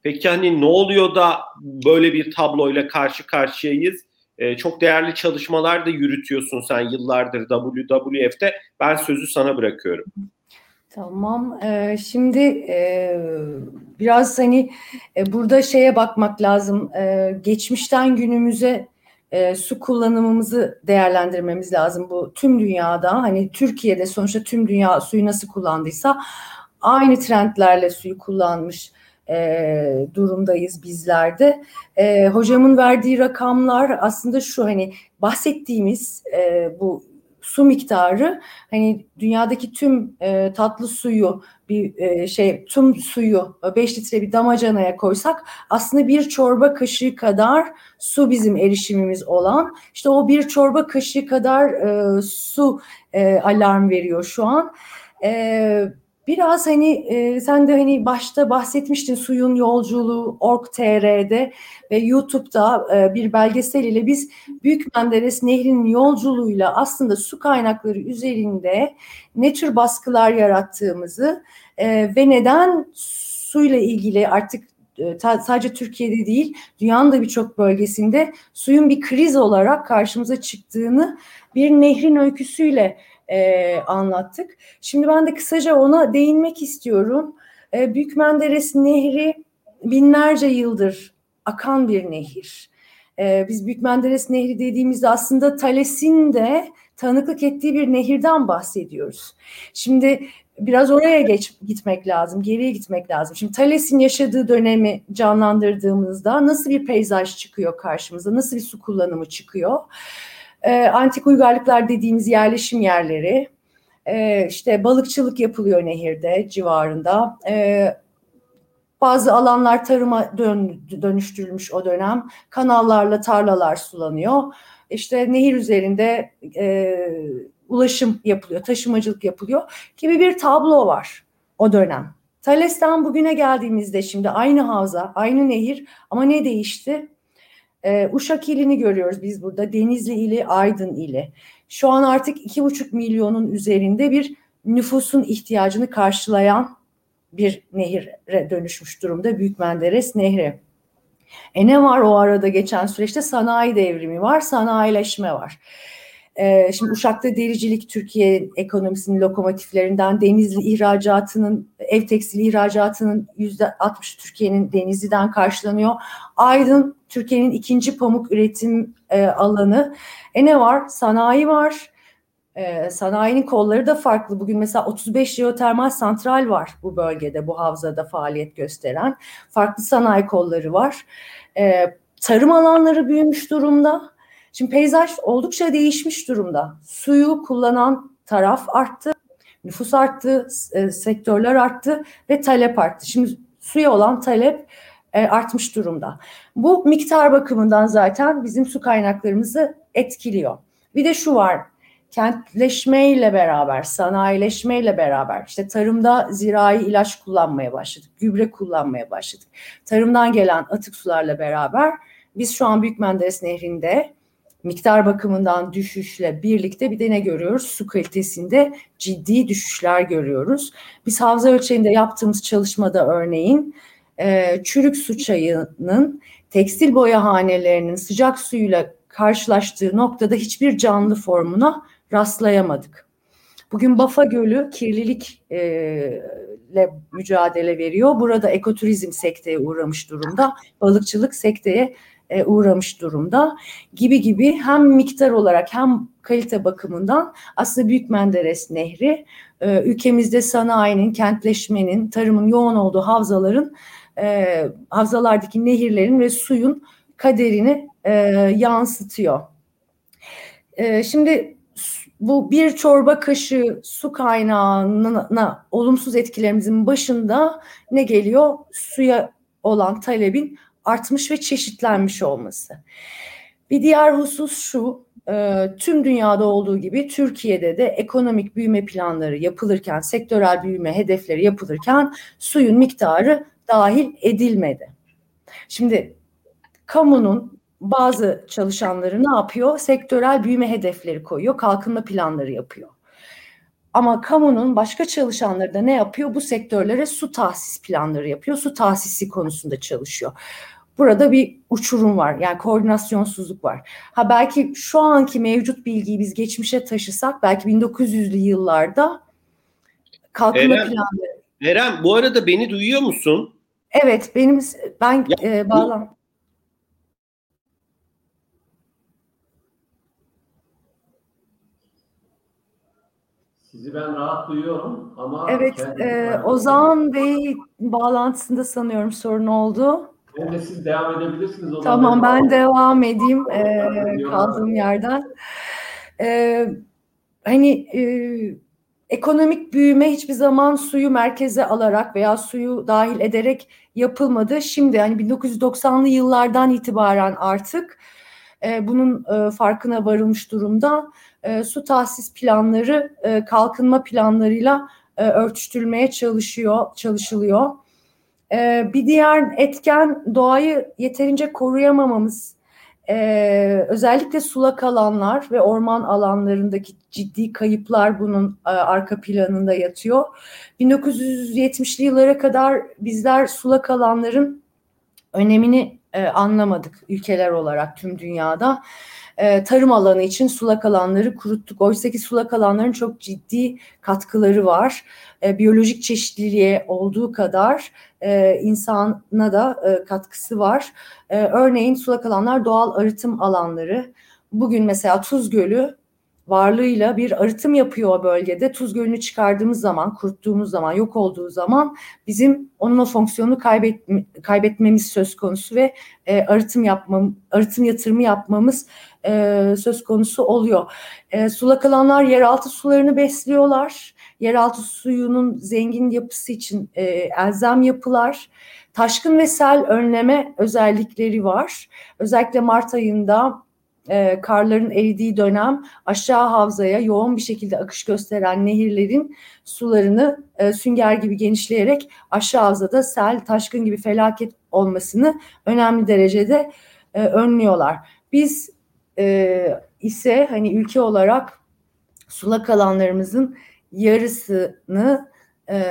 Peki hani ne oluyor da böyle bir tabloyla karşı karşıyayız? E, çok değerli çalışmalar da yürütüyorsun sen yıllardır WWF'te. Ben sözü sana bırakıyorum. Tamam. Ee, şimdi e, biraz hani e, burada şeye bakmak lazım. E, geçmişten günümüze e, su kullanımımızı değerlendirmemiz lazım. Bu tüm dünyada hani Türkiye'de sonuçta tüm dünya suyu nasıl kullandıysa aynı trendlerle suyu kullanmış e, durumdayız bizlerde. E, hocamın verdiği rakamlar aslında şu hani bahsettiğimiz e, bu su miktarı hani dünyadaki tüm e, tatlı suyu bir e, şey tüm suyu 5 litre bir damacanaya koysak aslında bir çorba kaşığı kadar su bizim erişimimiz olan işte o bir çorba kaşığı kadar e, su e, alarm veriyor şu an. E, Biraz hani e, sen de hani başta bahsetmiştin suyun yolculuğu org.tr'de ve YouTube'da e, bir belgesel ile biz Büyük Menderes Nehri'nin yolculuğuyla aslında su kaynakları üzerinde ne tür baskılar yarattığımızı e, ve neden suyla ilgili artık e, sadece Türkiye'de değil dünyanın da birçok bölgesinde suyun bir kriz olarak karşımıza çıktığını bir nehrin öyküsüyle e, anlattık. Şimdi ben de kısaca ona değinmek istiyorum. E, Büyük Menderes Nehri binlerce yıldır akan bir nehir. E, biz Büyük Menderes Nehri dediğimizde aslında Thales'in de tanıklık ettiği bir nehirden bahsediyoruz. Şimdi biraz oraya geç gitmek lazım, geriye gitmek lazım. Şimdi Thales'in yaşadığı dönemi canlandırdığımızda nasıl bir peyzaj çıkıyor karşımıza, nasıl bir su kullanımı çıkıyor? E, antik uygarlıklar dediğimiz yerleşim yerleri, e, işte balıkçılık yapılıyor nehirde civarında. E, bazı alanlar tarıma dön, dönüştürülmüş o dönem. Kanallarla tarlalar sulanıyor. İşte nehir üzerinde e, ulaşım yapılıyor, taşımacılık yapılıyor gibi bir tablo var o dönem. Thales'ten bugüne geldiğimizde şimdi aynı havza, aynı nehir ama ne değişti? E, Uşak ilini görüyoruz biz burada. Denizli ili, Aydın ili. Şu an artık iki buçuk milyonun üzerinde bir nüfusun ihtiyacını karşılayan bir nehire dönüşmüş durumda Büyük Menderes Nehri. E ne var o arada geçen süreçte sanayi devrimi var, sanayileşme var. Ee, şimdi Uşak'ta dericilik Türkiye ekonomisinin lokomotiflerinden Denizli ihracatının, ev tekstili ihracatının yüzde 60 Türkiye'nin Denizli'den karşılanıyor. Aydın Türkiye'nin ikinci pamuk üretim e, alanı. E ne var? Sanayi var. E, sanayinin kolları da farklı. Bugün mesela 35 jeotermal santral var bu bölgede, bu havzada faaliyet gösteren. Farklı sanayi kolları var. E, tarım alanları büyümüş durumda Şimdi peyzaj oldukça değişmiş durumda. Suyu kullanan taraf arttı, nüfus arttı, e, sektörler arttı ve talep arttı. Şimdi suya olan talep e, artmış durumda. Bu miktar bakımından zaten bizim su kaynaklarımızı etkiliyor. Bir de şu var, kentleşmeyle beraber, sanayileşmeyle beraber işte tarımda zirai ilaç kullanmaya başladık, gübre kullanmaya başladık. Tarımdan gelen atık sularla beraber biz şu an Büyük Menderes Nehri'nde miktar bakımından düşüşle birlikte bir de ne görüyoruz? Su kalitesinde ciddi düşüşler görüyoruz. Biz havza ölçeğinde yaptığımız çalışmada örneğin e, çürük su çayının tekstil boyahanelerinin sıcak suyuyla karşılaştığı noktada hiçbir canlı formuna rastlayamadık. Bugün Bafa Gölü kirlilikle e, mücadele veriyor. Burada ekoturizm sekteye uğramış durumda. Balıkçılık sekteye e, uğramış durumda gibi gibi hem miktar olarak hem kalite bakımından aslında Büyük Menderes Nehri e, ülkemizde sanayinin, kentleşmenin, tarımın yoğun olduğu havzaların, e, havzalardaki nehirlerin ve suyun kaderini yansıtıyor. Şimdi bu bir çorba kaşığı su kaynağına olumsuz etkilerimizin başında ne geliyor? Suya olan talebin artmış ve çeşitlenmiş olması. Bir diğer husus şu, e, tüm dünyada olduğu gibi Türkiye'de de ekonomik büyüme planları yapılırken, sektörel büyüme hedefleri yapılırken suyun miktarı dahil edilmedi. Şimdi kamunun bazı çalışanları ne yapıyor? Sektörel büyüme hedefleri koyuyor, kalkınma planları yapıyor. Ama kamunun başka çalışanları da ne yapıyor? Bu sektörlere su tahsis planları yapıyor. Su tahsisi konusunda çalışıyor. Burada bir uçurum var. Yani koordinasyonsuzluk var. Ha belki şu anki mevcut bilgiyi biz geçmişe taşısak belki 1900'lü yıllarda kalkınma Eren, planları. Eren bu arada beni duyuyor musun? Evet benim ben ya, e, bağlan. Sizi ben rahat duyuyorum ama Evet, e, Ozan Bey bağlantısında sanıyorum sorun oldu. Bence siz devam edebilirsiniz. Tamam ben devam edeyim e, kaldığım yerden. E, hani e, ekonomik büyüme hiçbir zaman suyu merkeze alarak veya suyu dahil ederek yapılmadı. Şimdi hani 1990'lı yıllardan itibaren artık e, bunun e, farkına varılmış durumda. E, su tahsis planları e, kalkınma planlarıyla e, örtüştürülmeye çalışıyor, çalışılıyor. E, bir diğer etken doğayı yeterince koruyamamamız. Ee, özellikle sulak alanlar ve orman alanlarındaki ciddi kayıplar bunun e, arka planında yatıyor. 1970'li yıllara kadar bizler sulak alanların önemini e, anlamadık ülkeler olarak tüm dünyada. E, tarım alanı için sulak alanları kuruttuk. Oysa ki sulak alanların çok ciddi katkıları var. E, biyolojik çeşitliliğe olduğu kadar e, insana da e, katkısı var. E, örneğin sulak alanlar doğal arıtım alanları. Bugün mesela Tuz Gölü varlığıyla bir arıtım yapıyor o bölgede. Tuz Gölü'nü çıkardığımız zaman, kuruttuğumuz zaman, yok olduğu zaman bizim onun o fonksiyonunu kaybet, kaybetmemiz söz konusu ve e, arıtım yapmam, arıtım yatırımı yapmamız e, söz konusu oluyor. E, sulak alanlar yeraltı sularını besliyorlar. Yeraltı suyunun zengin yapısı için e, elzem yapılar. Taşkın ve sel önleme özellikleri var. Özellikle Mart ayında e, karların eridiği dönem aşağı havzaya yoğun bir şekilde akış gösteren nehirlerin sularını e, sünger gibi genişleyerek aşağı havzada sel, taşkın gibi felaket olmasını önemli derecede e, önlüyorlar. Biz e, ise hani ülke olarak sulak alanlarımızın yarısını e,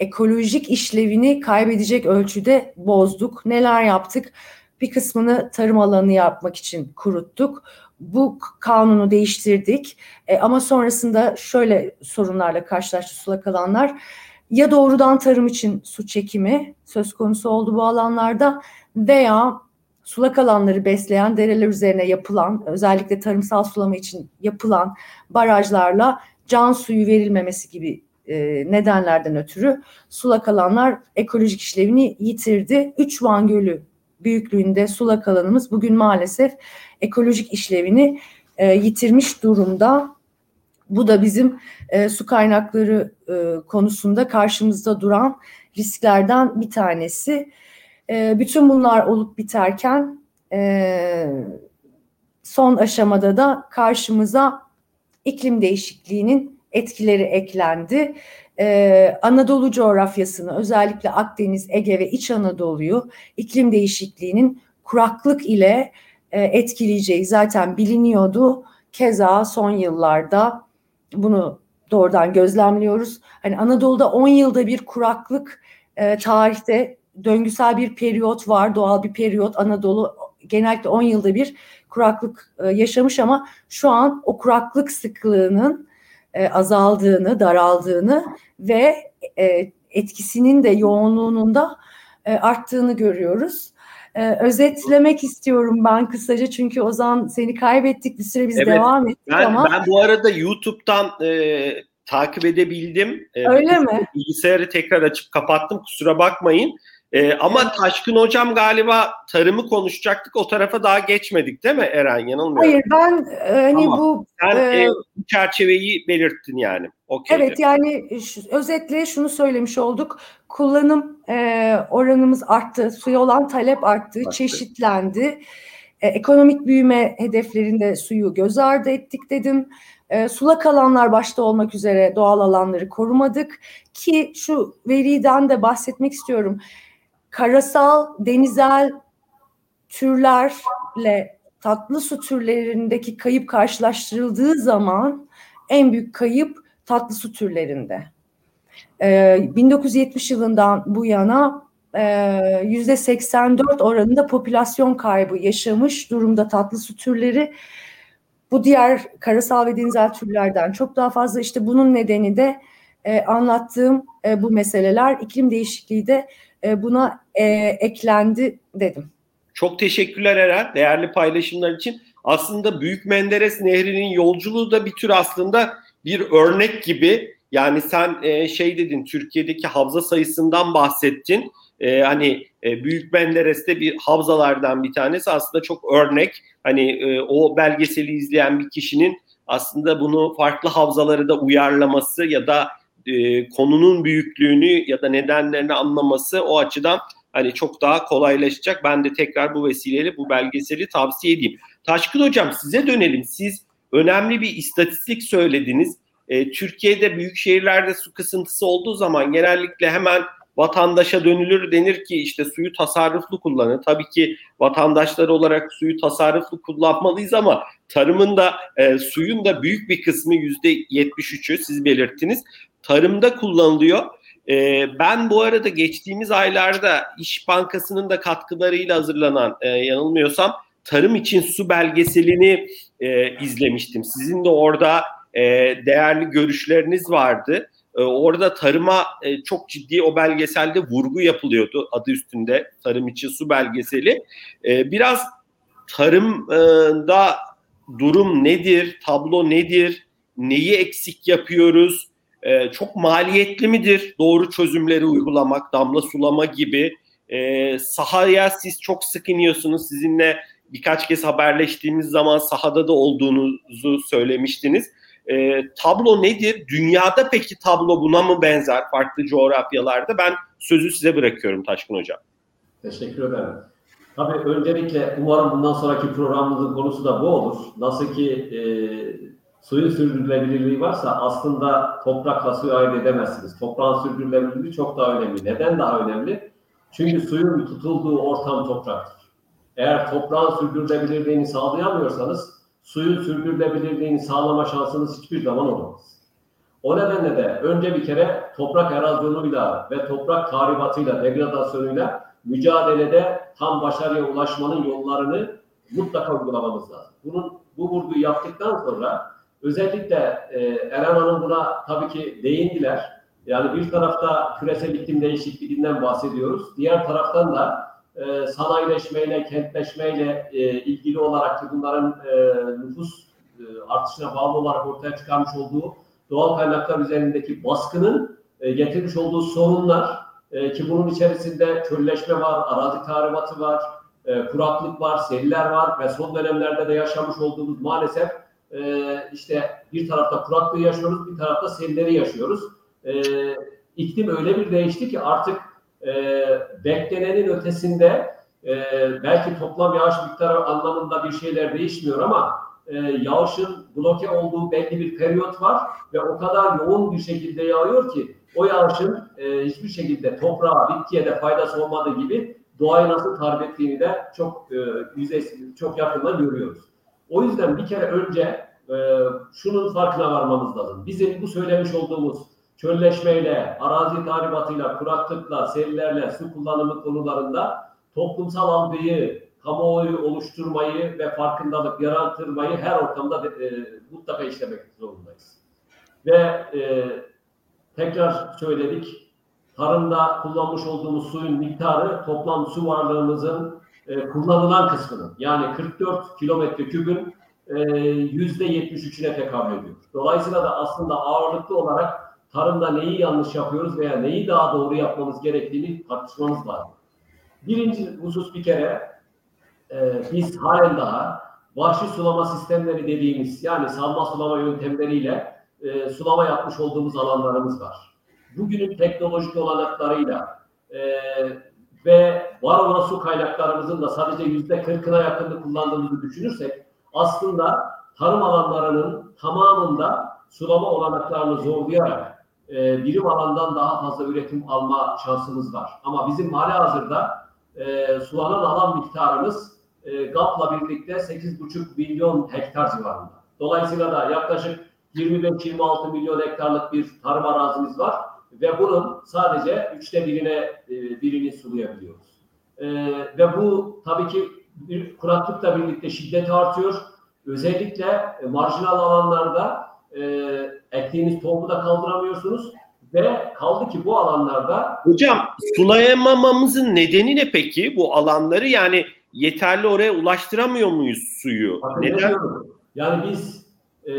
ekolojik işlevini kaybedecek ölçüde bozduk. Neler yaptık? Bir kısmını tarım alanı yapmak için kuruttuk. Bu kanunu değiştirdik. E, ama sonrasında şöyle sorunlarla karşılaştı sulak alanlar. Ya doğrudan tarım için su çekimi söz konusu oldu bu alanlarda veya sulak alanları besleyen dereler üzerine yapılan özellikle tarımsal sulama için yapılan barajlarla can suyu verilmemesi gibi e, nedenlerden ötürü sulak alanlar ekolojik işlevini yitirdi. Üç Van Gölü büyüklüğünde sulak alanımız bugün maalesef ekolojik işlevini e, yitirmiş durumda. Bu da bizim e, su kaynakları e, konusunda karşımızda duran risklerden bir tanesi. E, bütün bunlar olup biterken e, son aşamada da karşımıza iklim değişikliğinin etkileri eklendi. Ee, Anadolu coğrafyasını özellikle Akdeniz, Ege ve İç Anadolu'yu iklim değişikliğinin kuraklık ile e, etkileyeceği zaten biliniyordu. Keza son yıllarda bunu doğrudan gözlemliyoruz. Hani Anadolu'da 10 yılda bir kuraklık e, tarihte döngüsel bir periyot var, doğal bir periyot. Anadolu genellikle 10 yılda bir kuraklık e, yaşamış ama şu an o kuraklık sıklığının e, azaldığını, daraldığını ve e, etkisinin de yoğunluğunun da e, arttığını görüyoruz. E, özetlemek istiyorum ben kısaca çünkü Ozan seni kaybettik bir süre biz evet, devam ettik ben, ama. Ben bu arada YouTube'dan e, takip edebildim. E, Öyle mi? Bilgisayarı tekrar açıp kapattım kusura bakmayın. Ee, ama. Taşkın Hocam galiba tarımı konuşacaktık. O tarafa daha geçmedik değil mi Eren? Yanılmıyorum. Hayır ben e, hani ama bu... Sen e, e, çerçeveyi belirttin yani. Okay evet yani şu, özetle şunu söylemiş olduk. Kullanım e, oranımız arttı. Suya olan talep arttı. arttı. Çeşitlendi. E, ekonomik büyüme hedeflerinde suyu göz ardı ettik dedim. E, sulak alanlar başta olmak üzere doğal alanları korumadık. Ki şu veriden de bahsetmek istiyorum karasal, denizel türlerle tatlı su türlerindeki kayıp karşılaştırıldığı zaman en büyük kayıp tatlı su türlerinde. Ee, 1970 yılından bu yana e, yüzde 84 oranında popülasyon kaybı yaşamış durumda tatlı su türleri. Bu diğer karasal ve denizel türlerden çok daha fazla. İşte bunun nedeni de e, anlattığım e, bu meseleler iklim değişikliği de e, buna e, eklendi dedim. Çok teşekkürler Eren değerli paylaşımlar için. Aslında Büyük Menderes Nehri'nin yolculuğu da bir tür aslında bir örnek gibi. Yani sen e, şey dedin Türkiye'deki havza sayısından bahsettin. E, hani e, Büyük Menderes'te bir havzalardan bir tanesi aslında çok örnek. Hani e, o belgeseli izleyen bir kişinin aslında bunu farklı havzalara da uyarlaması ya da e, konunun büyüklüğünü ya da nedenlerini anlaması o açıdan hani çok daha kolaylaşacak. Ben de tekrar bu vesileyle bu belgeseli tavsiye edeyim. Taşkın Hocam size dönelim. Siz önemli bir istatistik söylediniz. E, Türkiye'de büyük şehirlerde su kısıntısı olduğu zaman genellikle hemen vatandaşa dönülür denir ki işte suyu tasarruflu kullanın. Tabii ki vatandaşlar olarak suyu tasarruflu kullanmalıyız ama tarımın da e, suyun da büyük bir kısmı yüzde 73'ü siz belirttiniz. Tarımda kullanılıyor. E, ben bu arada geçtiğimiz aylarda İş Bankası'nın da katkılarıyla hazırlanan e, yanılmıyorsam tarım için su belgeselini e, izlemiştim. Sizin de orada e, değerli görüşleriniz vardı. E, orada tarıma e, çok ciddi o belgeselde vurgu yapılıyordu adı üstünde tarım için su belgeseli. E, biraz tarımda durum nedir, tablo nedir, neyi eksik yapıyoruz, e, çok maliyetli midir doğru çözümleri uygulamak, damla sulama gibi. E, sahaya siz çok sık iniyorsunuz, sizinle birkaç kez haberleştiğimiz zaman sahada da olduğunuzu söylemiştiniz. E, tablo nedir? Dünyada peki tablo buna mı benzer farklı coğrafyalarda? Ben sözü size bırakıyorum Taşkın Hocam. Teşekkür ederim. Tabii öncelikle umarım bundan sonraki programımızın konusu da bu olur. Nasıl ki e, suyun sürdürülebilirliği varsa aslında toprakla suyu ayırt edemezsiniz. Toprağın sürdürülebilirliği çok daha önemli. Neden daha önemli? Çünkü suyun tutulduğu ortam topraktır. Eğer toprağın sürdürülebilirliğini sağlayamıyorsanız suyun sürdürülebilirliğini sağlama şansınız hiçbir zaman olamaz. O nedenle de önce bir kere toprak erozyonuyla ve toprak tahribatıyla, degradasyonuyla mücadelede tam başarıya ulaşmanın yollarını mutlaka uygulamamız lazım. Bunun bu vurguyu yaptıktan sonra özellikle e, Eren Hanım buna tabii ki değindiler. Yani bir tarafta küresel iklim değişikliğinden bahsediyoruz. Diğer taraftan da e, sanayileşmeyle, kentleşmeyle e, ilgili olarak ki bunların e, nüfus e, artışına bağlı olarak ortaya çıkarmış olduğu doğal kaynaklar üzerindeki baskının e, getirmiş olduğu sorunlar e, ki bunun içerisinde çölleşme var, arazi tahribatı var, e, kuraklık var, seller var ve son dönemlerde de yaşamış olduğumuz maalesef e, işte bir tarafta kuraklığı yaşıyoruz, bir tarafta selleri yaşıyoruz. E, iklim öyle bir değişti ki artık e, beklenenin ötesinde e, belki toplam yağış miktarı anlamında bir şeyler değişmiyor ama e, yağışın bloke olduğu belli bir periyot var ve o kadar yoğun bir şekilde yağıyor ki o yağışın e, hiçbir şekilde toprağa, bitkiye de faydası olmadığı gibi doğayı nasıl tarif ettiğini de çok e, yüzeysel, çok yakından görüyoruz. O yüzden bir kere önce e, şunun farkına varmamız lazım. Bizim bu söylemiş olduğumuz çölleşmeyle, arazi tahribatıyla, kuraklıkla, sellerle, su kullanımı konularında toplumsal algıyı, kamuoyu oluşturmayı ve farkındalık yaratırmayı her ortamda e, mutlaka işlemek zorundayız. Ve e, tekrar söyledik, tarımda kullanmış olduğumuz suyun miktarı toplam su varlığımızın e, kullanılan kısmının yani 44 kilometre kübün yüzde 73'üne tekabül ediyor. Dolayısıyla da aslında ağırlıklı olarak tarımda neyi yanlış yapıyoruz veya neyi daha doğru yapmamız gerektiğini tartışmamız lazım. Birinci husus bir kere e, biz halen daha vahşi sulama sistemleri dediğimiz yani salma sulama yöntemleriyle e, sulama yapmış olduğumuz alanlarımız var. Bugünün teknolojik olanaklarıyla e, ve var olan su kaynaklarımızın da sadece yüzde kırkına yakınını kullandığımızı düşünürsek aslında tarım alanlarının tamamında sulama olanaklarını zorlayarak e, birim alandan daha fazla üretim alma şansımız var. Ama bizim hali hazırda e, sulanan alan miktarımız e, GAP'la birlikte 8,5 milyon hektar civarında. Dolayısıyla da yaklaşık 25-26 milyon hektarlık bir tarım arazimiz var ve bunun sadece üçte birine e, birini sulayabiliyoruz. E, ve bu tabii ki kuraklıkla birlikte şiddet artıyor. Özellikle e, marjinal alanlarda e, ektiğiniz tohumu da kaldıramıyorsunuz ve kaldı ki bu alanlarda Hocam sulayamamamızın nedeni ne peki bu alanları yani yeterli oraya ulaştıramıyor muyuz suyu? Neden? Yani biz e,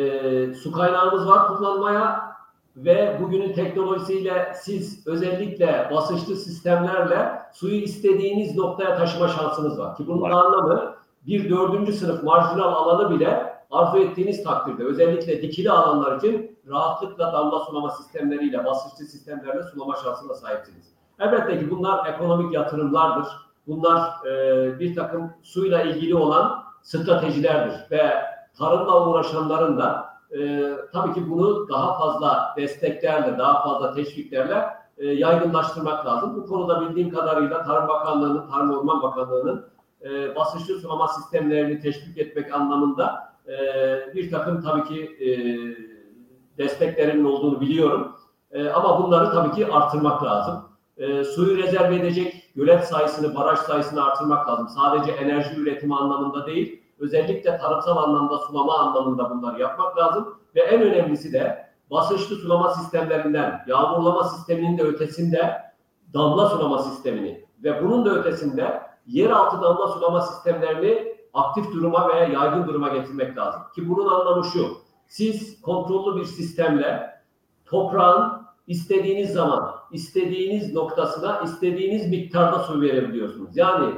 su kaynağımız var kullanmaya ve bugünün teknolojisiyle siz özellikle basınçlı sistemlerle suyu istediğiniz noktaya taşıma şansınız var. Ki bunun var. anlamı bir dördüncü sınıf marjinal alanı bile arzu ettiğiniz takdirde özellikle dikili alanlar için rahatlıkla damla sulama sistemleriyle, basınçlı sistemlerle sulama şansına sahipsiniz. Elbette ki bunlar ekonomik yatırımlardır. Bunlar e, bir takım suyla ilgili olan stratejilerdir ve tarımla uğraşanların da e, tabii ki bunu daha fazla desteklerle, daha fazla teşviklerle e, yaygınlaştırmak lazım. Bu konuda bildiğim kadarıyla Tarım Bakanlığı'nın, Tarım Orman Bakanlığı'nın e, basınçlı sulama sistemlerini teşvik etmek anlamında e, bir takım tabii ki e, desteklerinin olduğunu biliyorum. E, ama bunları tabii ki artırmak lazım. E, suyu rezerv edecek gölet sayısını, baraj sayısını artırmak lazım. Sadece enerji üretimi anlamında değil, özellikle tarımsal anlamda, sulama anlamında bunları yapmak lazım. Ve en önemlisi de basınçlı sulama sistemlerinden, yağmurlama sisteminin de ötesinde damla sulama sistemini ve bunun da ötesinde yeraltı damla sulama sistemlerini aktif duruma veya yaygın duruma getirmek lazım. Ki bunun anlamı şu, siz kontrollü bir sistemle toprağın istediğiniz zaman, istediğiniz noktasına, istediğiniz miktarda su verebiliyorsunuz. Yani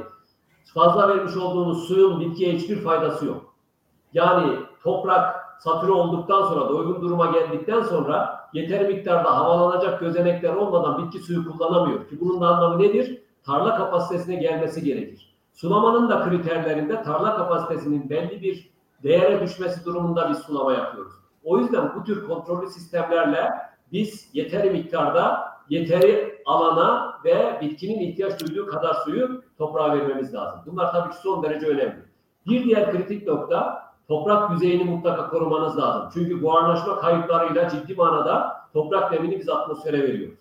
fazla vermiş olduğunuz suyun bitkiye hiçbir faydası yok. Yani toprak satürre olduktan sonra, doygun duruma geldikten sonra yeteri miktarda havalanacak gözenekler olmadan bitki suyu kullanamıyor. Ki bunun da anlamı nedir? Tarla kapasitesine gelmesi gerekir. Sulamanın da kriterlerinde tarla kapasitesinin belli bir değere düşmesi durumunda bir sulama yapıyoruz. O yüzden bu tür kontrollü sistemlerle biz yeteri miktarda, yeteri alana ve bitkinin ihtiyaç duyduğu kadar suyu toprağa vermemiz lazım. Bunlar tabii ki son derece önemli. Bir diğer kritik nokta toprak yüzeyini mutlaka korumanız lazım. Çünkü buharlaşma kayıplarıyla ciddi manada toprak nemini biz atmosfere veriyoruz.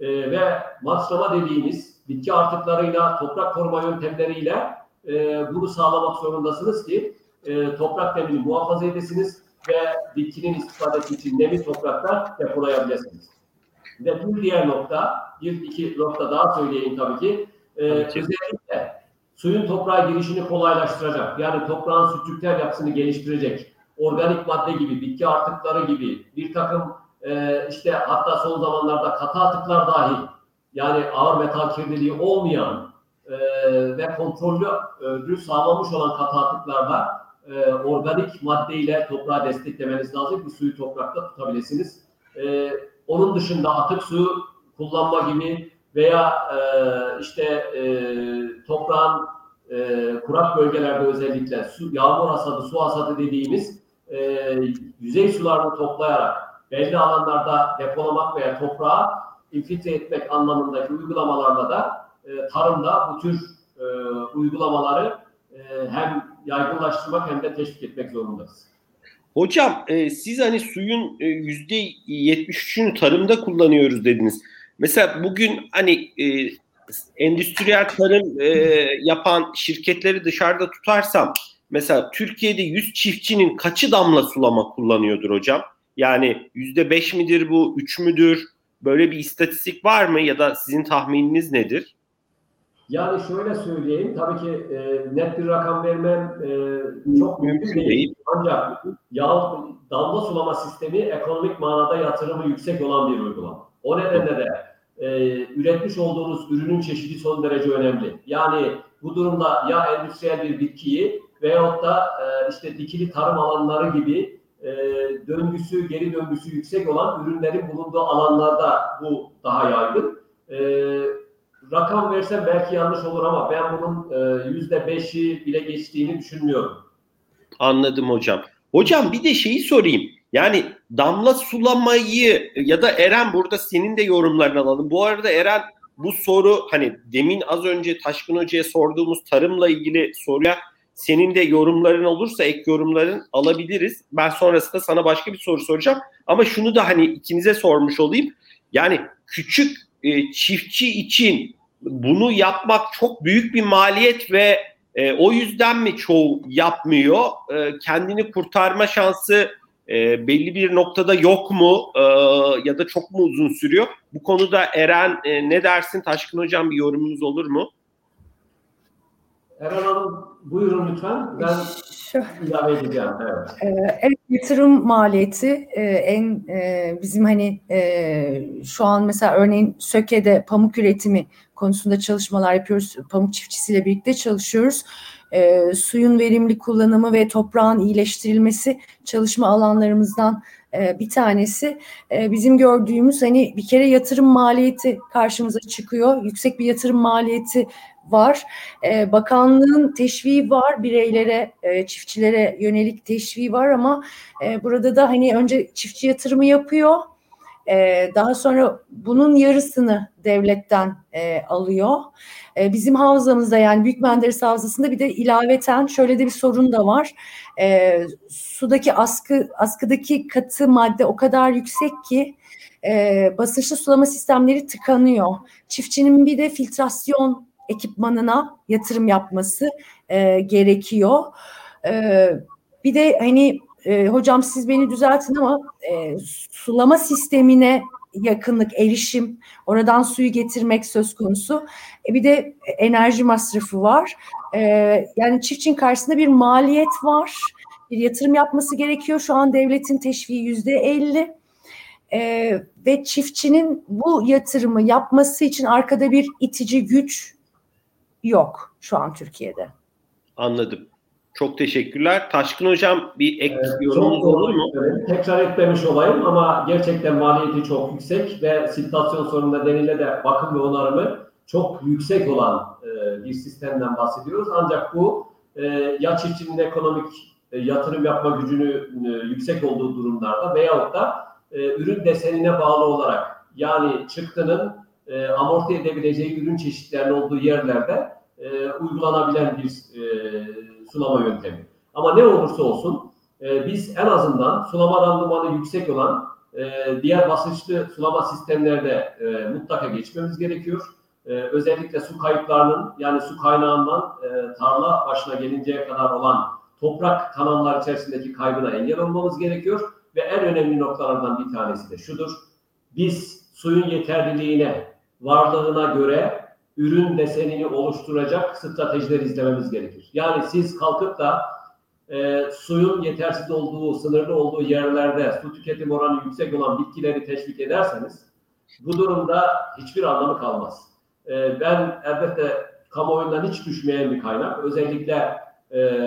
Ee, ve matslama dediğimiz bitki artıklarıyla, toprak koruma yöntemleriyle e, bunu sağlamak zorundasınız ki e, toprak nemini muhafaza edesiniz ve bitkinin istifadesi için nemi toprakta depolayabilirsiniz. Ve bir diğer nokta, bir iki nokta daha söyleyeyim tabii ki. E, özellikle suyun toprağa girişini kolaylaştıracak. Yani toprağın sütçükler yapısını geliştirecek. Organik madde gibi, bitki artıkları gibi bir takım e, işte hatta son zamanlarda katı atıklar dahil yani ağır metal kirliliği olmayan e, ve kontrollü sağlamış olan katı atıklarda e, organik maddeyle toprağı desteklemeniz lazım ki suyu toprakta tutabilirsiniz. E, onun dışında atık su kullanma gibi veya e, işte e, toprağın e, kurak bölgelerde özellikle su, yağmur hasadı, su hasadı dediğimiz e, yüzey sularını toplayarak belli alanlarda depolamak veya toprağı infiltre etmek anlamındaki uygulamalarda da e, tarımda bu tür e, uygulamaları e, hem yaygınlaştırmak hem de teşvik etmek zorundayız. Hocam e, siz hani suyun e, yüzde 73'ünü tarımda kullanıyoruz dediniz. Mesela bugün hani e, endüstriyel tarım e, yapan şirketleri dışarıda tutarsam mesela Türkiye'de 100 çiftçinin kaçı damla sulama kullanıyordur hocam? Yani yüzde beş midir bu, üç müdür? Böyle bir istatistik var mı ya da sizin tahmininiz nedir? Yani şöyle söyleyeyim, tabii ki e, net bir rakam vermem e, çok mümkün değil. değil. Ancak yağ, damla sulama sistemi ekonomik manada yatırımı yüksek olan bir uygulama. O nedenle de e, üretmiş olduğunuz ürünün çeşidi son derece önemli. Yani bu durumda ya endüstriyel bir bitkiyi veyahut da e, işte dikili tarım alanları gibi e, döngüsü, geri döngüsü yüksek olan ürünlerin bulunduğu alanlarda bu daha yaygın. E, rakam versem belki yanlış olur ama ben bunun e, yüzde beşi bile geçtiğini düşünmüyorum. Anladım hocam. Hocam bir de şeyi sorayım. Yani damla sulamayı ya da Eren burada senin de yorumlarını alalım. Bu arada Eren bu soru hani demin az önce Taşkın Hoca'ya sorduğumuz tarımla ilgili soruya senin de yorumların olursa ek yorumların alabiliriz. Ben sonrasında sana başka bir soru soracağım. Ama şunu da hani ikinize sormuş olayım. Yani küçük e, çiftçi için bunu yapmak çok büyük bir maliyet ve e, o yüzden mi çoğu yapmıyor? E, kendini kurtarma şansı e, belli bir noktada yok mu e, ya da çok mu uzun sürüyor? Bu konuda Eren e, ne dersin? Taşkın Hocam bir yorumunuz olur mu? Eren Hanım buyurun lütfen. Ben Şu, ilave edeceğim. Evet. E, evet yatırım maliyeti e, en e, bizim hani e, şu an mesela örneğin Söke'de pamuk üretimi konusunda çalışmalar yapıyoruz. Pamuk çiftçisiyle birlikte çalışıyoruz. e, suyun verimli kullanımı ve toprağın iyileştirilmesi çalışma alanlarımızdan e, bir tanesi. E, bizim gördüğümüz hani bir kere yatırım maliyeti karşımıza çıkıyor. Yüksek bir yatırım maliyeti var. E, bakanlığın teşviği var bireylere, e, çiftçilere yönelik teşviği var ama e, burada da hani önce çiftçi yatırımı yapıyor. E, daha sonra bunun yarısını devletten e, alıyor. E, bizim havzamızda yani Büyük Menderes Havzası'nda bir de ilaveten şöyle de bir sorun da var. E, sudaki askı askıdaki katı madde o kadar yüksek ki e, basınçlı sulama sistemleri tıkanıyor. Çiftçinin bir de filtrasyon ekipmanına yatırım yapması e, gerekiyor. E, bir de hani e, hocam siz beni düzeltin ama e, sulama sistemine yakınlık, erişim, oradan suyu getirmek söz konusu. E, bir de enerji masrafı var. E, yani çiftçinin karşısında bir maliyet var. Bir yatırım yapması gerekiyor. Şu an devletin teşviği yüzde elli. E, ve çiftçinin bu yatırımı yapması için arkada bir itici güç yok şu an Türkiye'de. Anladım. Çok teşekkürler. Taşkın Hocam bir ek Evet, yorumunuz olur mu? Tekrar etmemiş olayım ama gerçekten maliyeti çok yüksek ve siltasyon sorununda deniyle de bakım ve onarımı çok yüksek olan e, bir sistemden bahsediyoruz. Ancak bu e, ya çiftçinin ekonomik e, yatırım yapma gücünü e, yüksek olduğu durumlarda veyahut da e, ürün desenine bağlı olarak yani çıktının e, amorti edebileceği ürün çeşitlerinin olduğu yerlerde e, uygulanabilen bir e, sulama yöntemi. Ama ne olursa olsun e, biz en azından sulama randımanı yüksek olan e, diğer basınçlı sulama sistemlerde e, mutlaka geçmemiz gerekiyor. E, özellikle su kayıplarının yani su kaynağından e, tarla başına gelinceye kadar olan toprak kanallar içerisindeki kaybına engel olmamız gerekiyor. Ve en önemli noktalardan bir tanesi de şudur. Biz suyun yeterliliğine, varlığına göre ürün desenini oluşturacak stratejiler izlememiz gerekir. Yani siz kalkıp da e, suyun yetersiz olduğu, sınırlı olduğu yerlerde su tüketim oranı yüksek olan bitkileri teşvik ederseniz bu durumda hiçbir anlamı kalmaz. E, ben elbette kamuoyundan hiç düşmeyen bir kaynak. Özellikle e,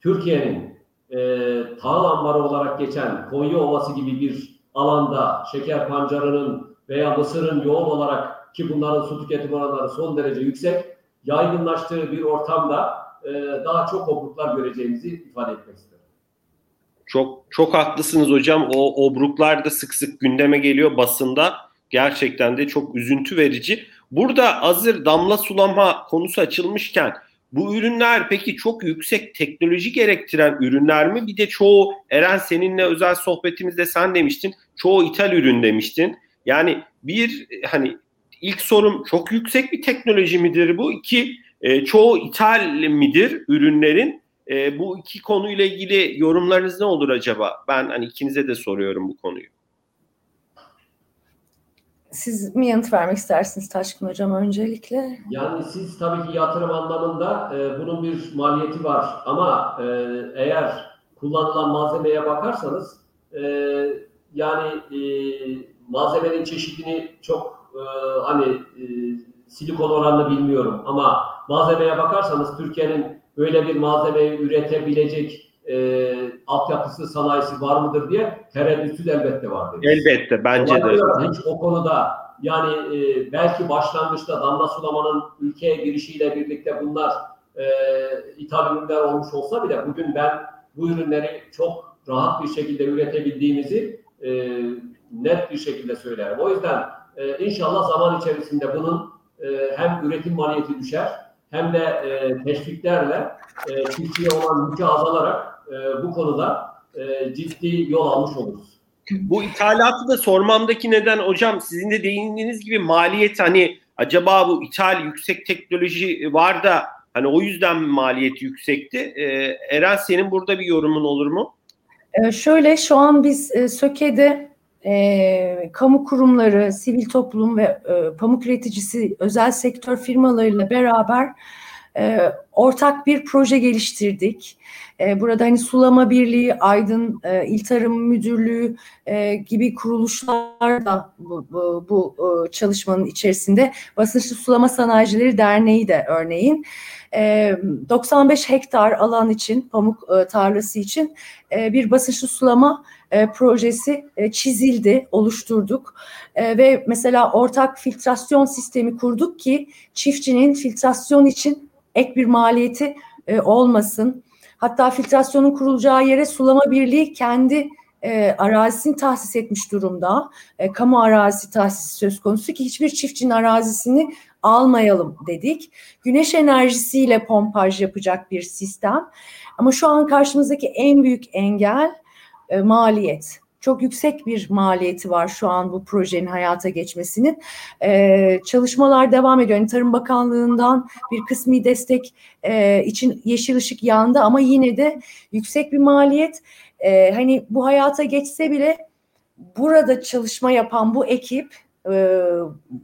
Türkiye'nin e, tahıl ambarı olarak geçen Konya Ovası gibi bir alanda şeker pancarının veya mısırın yoğun olarak ki bunların su tüketim oranları son derece yüksek yaygınlaştığı bir ortamda e, daha çok obruklar göreceğimizi ifade etmek isterim. Çok çok haklısınız hocam. O obruklar da sık sık gündeme geliyor basında. Gerçekten de çok üzüntü verici. Burada hazır damla sulama konusu açılmışken bu ürünler peki çok yüksek teknoloji gerektiren ürünler mi? Bir de çoğu Eren seninle özel sohbetimizde sen demiştin. Çoğu ithal ürün demiştin. Yani bir hani ilk sorum çok yüksek bir teknoloji midir bu? İki e, çoğu ithal midir ürünlerin? E, bu iki konuyla ilgili yorumlarınız ne olur acaba? Ben hani ikinize de soruyorum bu konuyu. Siz mi yanıt vermek istersiniz Taşkın Hocam öncelikle? Yani siz tabii ki yatırım anlamında e, bunun bir maliyeti var ama e, eğer kullanılan malzemeye bakarsanız e, yani e, malzemenin çeşidini çok e, hani e, silikon oranını bilmiyorum ama malzemeye bakarsanız Türkiye'nin böyle bir malzemeyi üretebilecek e, altyapısı, sanayisi var mıdır diye tereddütsüz elbette vardır. Elbette bence de. Hiç o konuda yani e, belki başlangıçta damla sulamanın ülkeye girişiyle birlikte bunlar e, ithal ürünler olmuş olsa bile bugün ben bu ürünleri çok rahat bir şekilde üretebildiğimizi e, net bir şekilde söylerim. O yüzden e, inşallah zaman içerisinde bunun e, hem üretim maliyeti düşer hem de e, teşviklerle e, çiftçiye olan yükü azalarak e, bu konuda e, ciddi yol almış oluruz. Bu ithalatı da sormamdaki neden hocam sizin de değindiğiniz gibi maliyet hani acaba bu ithal yüksek teknoloji var da hani o yüzden mi maliyeti yüksekti? Ee, Eren senin burada bir yorumun olur mu? Ee, şöyle şu an biz e, Söke'de e, kamu kurumları, sivil toplum ve e, pamuk üreticisi özel sektör firmalarıyla beraber e, ortak bir proje geliştirdik. E, burada hani Sulama Birliği, Aydın e, İl Tarım Müdürlüğü e, gibi kuruluşlar da bu, bu, bu e, çalışmanın içerisinde. Basınçlı Sulama Sanayicileri Derneği de örneğin. 95 hektar alan için, pamuk tarlası için bir basınçlı sulama projesi çizildi, oluşturduk. Ve mesela ortak filtrasyon sistemi kurduk ki çiftçinin filtrasyon için ek bir maliyeti olmasın. Hatta filtrasyonun kurulacağı yere sulama birliği kendi e, arazisini tahsis etmiş durumda. E, kamu arazisi tahsisi söz konusu ki hiçbir çiftçinin arazisini almayalım dedik. Güneş enerjisiyle pompaj yapacak bir sistem. Ama şu an karşımızdaki en büyük engel e, maliyet. Çok yüksek bir maliyeti var şu an bu projenin hayata geçmesinin. Ee, çalışmalar devam ediyor. Yani Tarım Bakanlığı'ndan bir kısmi destek e, için yeşil ışık yandı ama yine de yüksek bir maliyet. Ee, hani bu hayata geçse bile burada çalışma yapan bu ekip, e,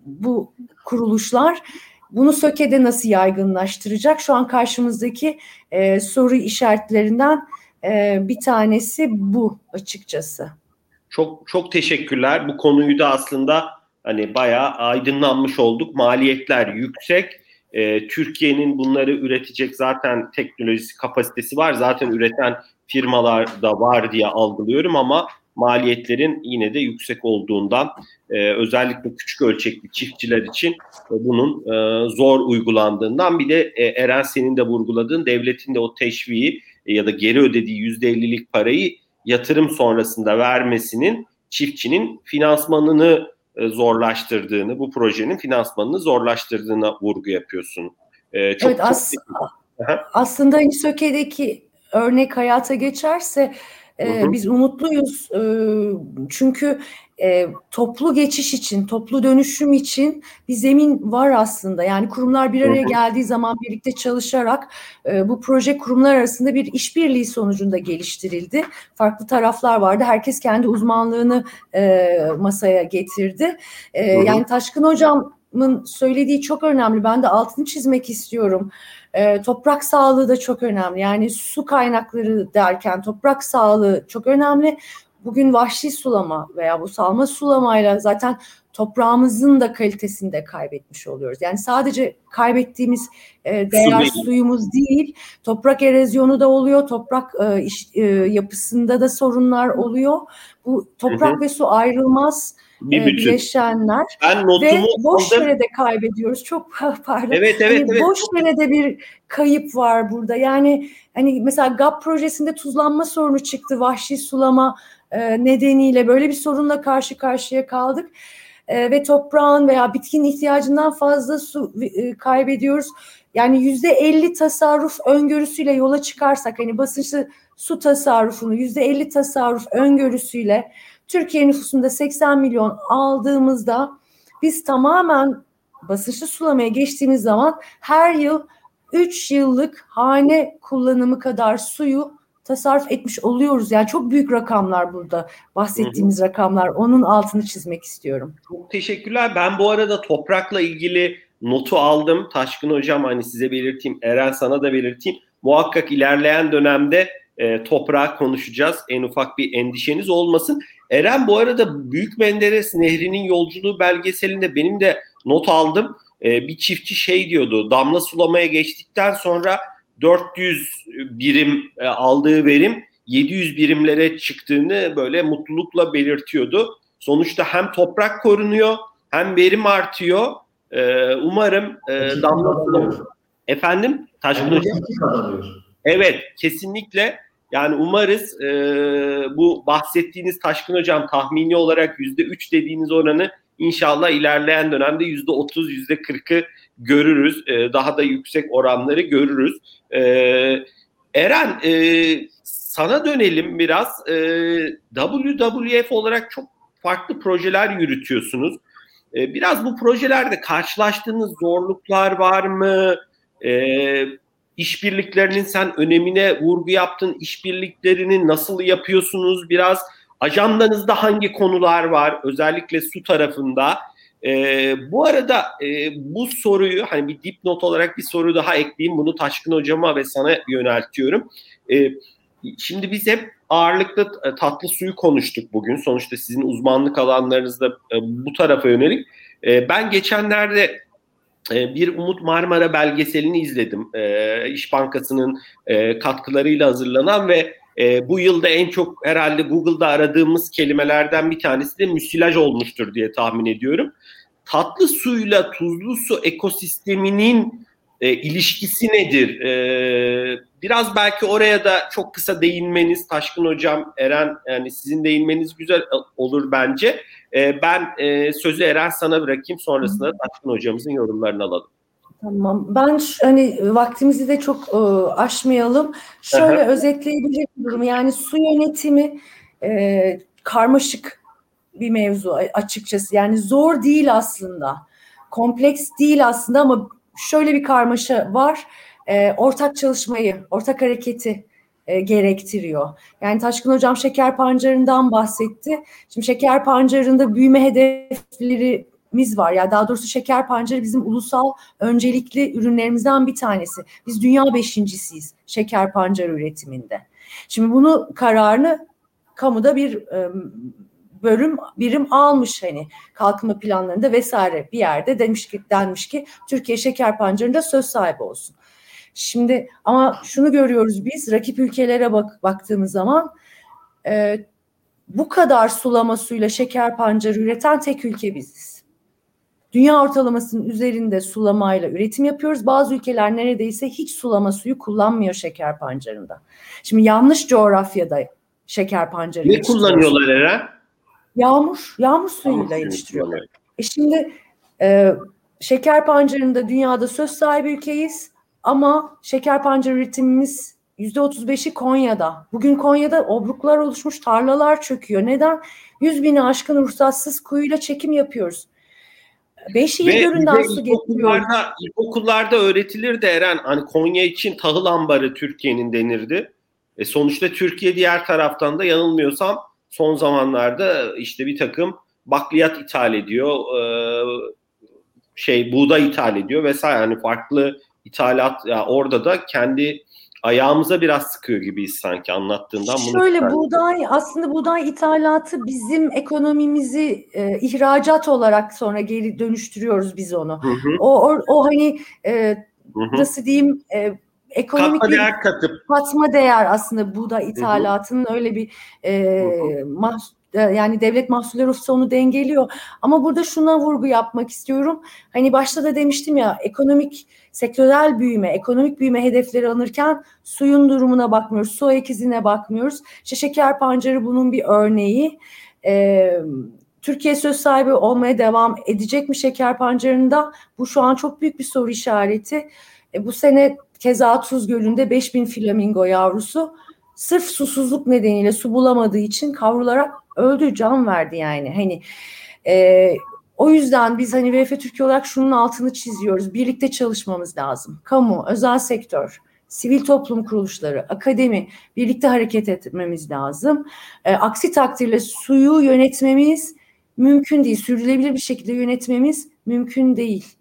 bu kuruluşlar bunu SÖKE'de nasıl yaygınlaştıracak? Şu an karşımızdaki e, soru işaretlerinden e, bir tanesi bu açıkçası. Çok çok teşekkürler. Bu konuyu da aslında hani bayağı aydınlanmış olduk. Maliyetler yüksek. E, Türkiye'nin bunları üretecek zaten teknolojisi kapasitesi var. Zaten üreten firmalar da var diye algılıyorum ama maliyetlerin yine de yüksek olduğundan e, özellikle küçük ölçekli çiftçiler için e, bunun e, zor uygulandığından bir de e, Eren senin de vurguladığın devletin de o teşviği ya da geri ödediği yüzde 50'lik parayı yatırım sonrasında vermesinin çiftçinin finansmanını e, zorlaştırdığını, bu projenin finansmanını zorlaştırdığına vurgu yapıyorsun. E, çok, evet, as- çok... aslında İSÖKE'deki örnek hayata geçerse e, biz umutluyuz e, çünkü e, toplu geçiş için, toplu dönüşüm için bir zemin var aslında. Yani kurumlar bir araya geldiği zaman birlikte çalışarak e, bu proje kurumlar arasında bir işbirliği sonucunda geliştirildi. Farklı taraflar vardı. Herkes kendi uzmanlığını e, masaya getirdi. E, yani Taşkın Hocam'ın söylediği çok önemli. Ben de altını çizmek istiyorum. E, toprak sağlığı da çok önemli. Yani su kaynakları derken toprak sağlığı çok önemli. Bugün vahşi sulama veya bu salma sulamayla zaten toprağımızın da kalitesini de kaybetmiş oluyoruz. Yani sadece kaybettiğimiz e, değer Su suyumuz değil, toprak erozyonu da oluyor, toprak e, iş, e, yapısında da sorunlar oluyor. Bu toprak hı hı. ve su ayrılmaz bir bütün. bileşenler ben ve boş aldım. yere de kaybediyoruz. Çok <laughs> pardon. Evet evet hani evet. Boş yere de bir kayıp var burada. Yani hani mesela GAP projesinde tuzlanma sorunu çıktı. Vahşi sulama e, nedeniyle böyle bir sorunla karşı karşıya kaldık. E, ve toprağın veya bitkinin ihtiyacından fazla su e, kaybediyoruz. Yani yüzde elli tasarruf öngörüsüyle yola çıkarsak hani basınçlı su tasarrufunu yüzde elli tasarruf öngörüsüyle Türkiye nüfusunda 80 milyon aldığımızda biz tamamen basınçlı sulamaya geçtiğimiz zaman her yıl 3 yıllık hane kullanımı kadar suyu tasarruf etmiş oluyoruz. Yani çok büyük rakamlar burada bahsettiğimiz hı hı. rakamlar. Onun altını çizmek istiyorum. Çok teşekkürler. Ben bu arada toprakla ilgili notu aldım. Taşkın Hocam hani size belirteyim. Eren sana da belirteyim. Muhakkak ilerleyen dönemde e, toprağı konuşacağız. En ufak bir endişeniz olmasın. Eren bu arada Büyük Menderes Nehri'nin yolculuğu belgeselinde benim de not aldım. E, bir çiftçi şey diyordu. Damla sulamaya geçtikten sonra 400 birim e, aldığı verim 700 birimlere çıktığını böyle mutlulukla belirtiyordu. Sonuçta hem toprak korunuyor hem verim artıyor. E, umarım e, damla. Efendim? Hocam. Evet kesinlikle. Yani umarız e, bu bahsettiğiniz Taşkın Hocam tahmini olarak yüzde üç dediğiniz oranı inşallah ilerleyen dönemde yüzde otuz, yüzde kırkı görürüz. E, daha da yüksek oranları görürüz. E, Eren e, sana dönelim biraz. E, WWF olarak çok farklı projeler yürütüyorsunuz. E, biraz bu projelerde karşılaştığınız zorluklar var mı? E, işbirliklerinin sen önemine vurgu yaptın. İşbirliklerini nasıl yapıyorsunuz? Biraz ajandanızda hangi konular var? Özellikle su tarafında E, bu arada e, bu soruyu hani bir dipnot olarak bir soru daha ekleyeyim. Bunu Taşkın Hocama ve sana yöneltiyorum. E, şimdi biz hep ağırlıklı tatlı suyu konuştuk bugün. Sonuçta sizin uzmanlık alanlarınızda e, bu tarafa yönelik. E, ben geçenlerde e, bir Umut Marmara belgeselini izledim. E, İş Bankası'nın e, katkılarıyla hazırlanan ve e, bu yılda en çok herhalde Google'da aradığımız kelimelerden bir tanesi de müsilaj olmuştur diye tahmin ediyorum. Tatlı suyla tuzlu su ekosisteminin e, ilişkisi nedir? E, biraz belki oraya da çok kısa değinmeniz, Taşkın Hocam, Eren, yani sizin değinmeniz güzel olur bence. E, ben e, sözü Eren sana bırakayım, sonrasında Taşkın Hocamızın yorumlarını alalım. Tamam. Ben hani vaktimizi de çok e, aşmayalım. Şöyle özetleyebilirim durumu. Yani su yönetimi e, karmaşık bir mevzu açıkçası. Yani zor değil aslında. Kompleks değil aslında ama şöyle bir karmaşa var. E, ortak çalışmayı, ortak hareketi e, gerektiriyor. Yani Taşkın Hocam şeker pancarından bahsetti. Şimdi şeker pancarında büyüme hedeflerimiz var. Ya yani daha doğrusu şeker pancarı bizim ulusal öncelikli ürünlerimizden bir tanesi. Biz dünya beşincisiyiz şeker pancarı üretiminde. Şimdi bunu kararını kamuda bir e, bölüm birim almış hani kalkınma planlarında vesaire bir yerde demiş ki denmiş ki Türkiye şeker pancarında söz sahibi olsun. Şimdi ama şunu görüyoruz biz rakip ülkelere bak baktığımız zaman e, bu kadar sulama suyla şeker pancarı üreten tek ülke biziz. Dünya ortalamasının üzerinde sulamayla üretim yapıyoruz. Bazı ülkeler neredeyse hiç sulama suyu kullanmıyor şeker pancarında. Şimdi yanlış coğrafyada şeker pancarı Ne kullanıyorlar Eren? Yağmur, yağmur suyuyla yetiştiriyorlar. E şimdi e, şeker pancarında dünyada söz sahibi ülkeyiz ama şeker pancarı üretimimiz yüzde otuz beşi Konya'da. Bugün Konya'da obruklar oluşmuş, tarlalar çöküyor. Neden? Yüz bini aşkın ruhsatsız kuyuyla çekim yapıyoruz. Beş il göründen su getiriyor. İlkokullarda öğretilir de Eren, hani Konya için tahıl ambarı Türkiye'nin denirdi. E sonuçta Türkiye diğer taraftan da yanılmıyorsam son zamanlarda işte bir takım bakliyat ithal ediyor, e, şey buğday ithal ediyor vesaire. Yani farklı ithalat ya orada da kendi ayağımıza biraz sıkıyor gibiyiz sanki anlattığından. Bunu Şöyle çıkardım. buğday aslında buğday ithalatı bizim ekonomimizi e, ihracat olarak sonra geri dönüştürüyoruz biz onu. Hı hı. O, o o hani e, hı hı. nasıl diyeyim e, ekonomik katma değer katıp katma değer aslında buğday ithalatının hı hı. öyle bir e, mah, yani devlet mahsulleri ofisi onu dengeliyor. Ama burada şuna vurgu yapmak istiyorum. Hani başta da demiştim ya ekonomik sektörel büyüme, ekonomik büyüme hedefleri alırken suyun durumuna bakmıyoruz, su ekizine bakmıyoruz. İşte şeker pancarı bunun bir örneği. Ee, Türkiye söz sahibi olmaya devam edecek mi şeker pancarında? Bu şu an çok büyük bir soru işareti. E, bu sene keza Tuz Gölü'nde 5000 flamingo yavrusu sırf susuzluk nedeniyle su bulamadığı için kavrularak öldü, can verdi yani. Hani e, o yüzden biz hani VF Türkiye olarak şunun altını çiziyoruz. Birlikte çalışmamız lazım. Kamu, özel sektör, sivil toplum kuruluşları, akademi birlikte hareket etmemiz lazım. E, aksi takdirde suyu yönetmemiz mümkün değil. Sürdürülebilir bir şekilde yönetmemiz mümkün değil.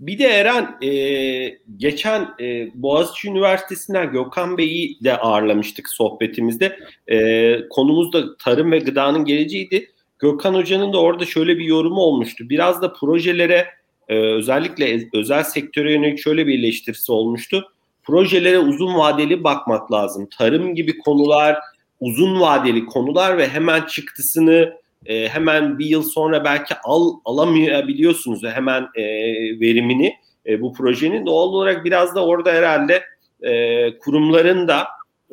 Bir de Eren e, geçen e, Boğaziçi Üniversitesi'nden Gökhan Bey'i de ağırlamıştık sohbetimizde. E, konumuz da tarım ve gıdanın geleceğiydi. Gökhan Hoca'nın da orada şöyle bir yorumu olmuştu. Biraz da projelere e, özellikle özel sektöre yönelik şöyle bir eleştirisi olmuştu. Projelere uzun vadeli bakmak lazım. Tarım gibi konular uzun vadeli konular ve hemen çıktısını e, hemen bir yıl sonra belki al alamayabiliyorsunuz hemen e, verimini e, bu projenin. Doğal olarak biraz da orada herhalde e, kurumların da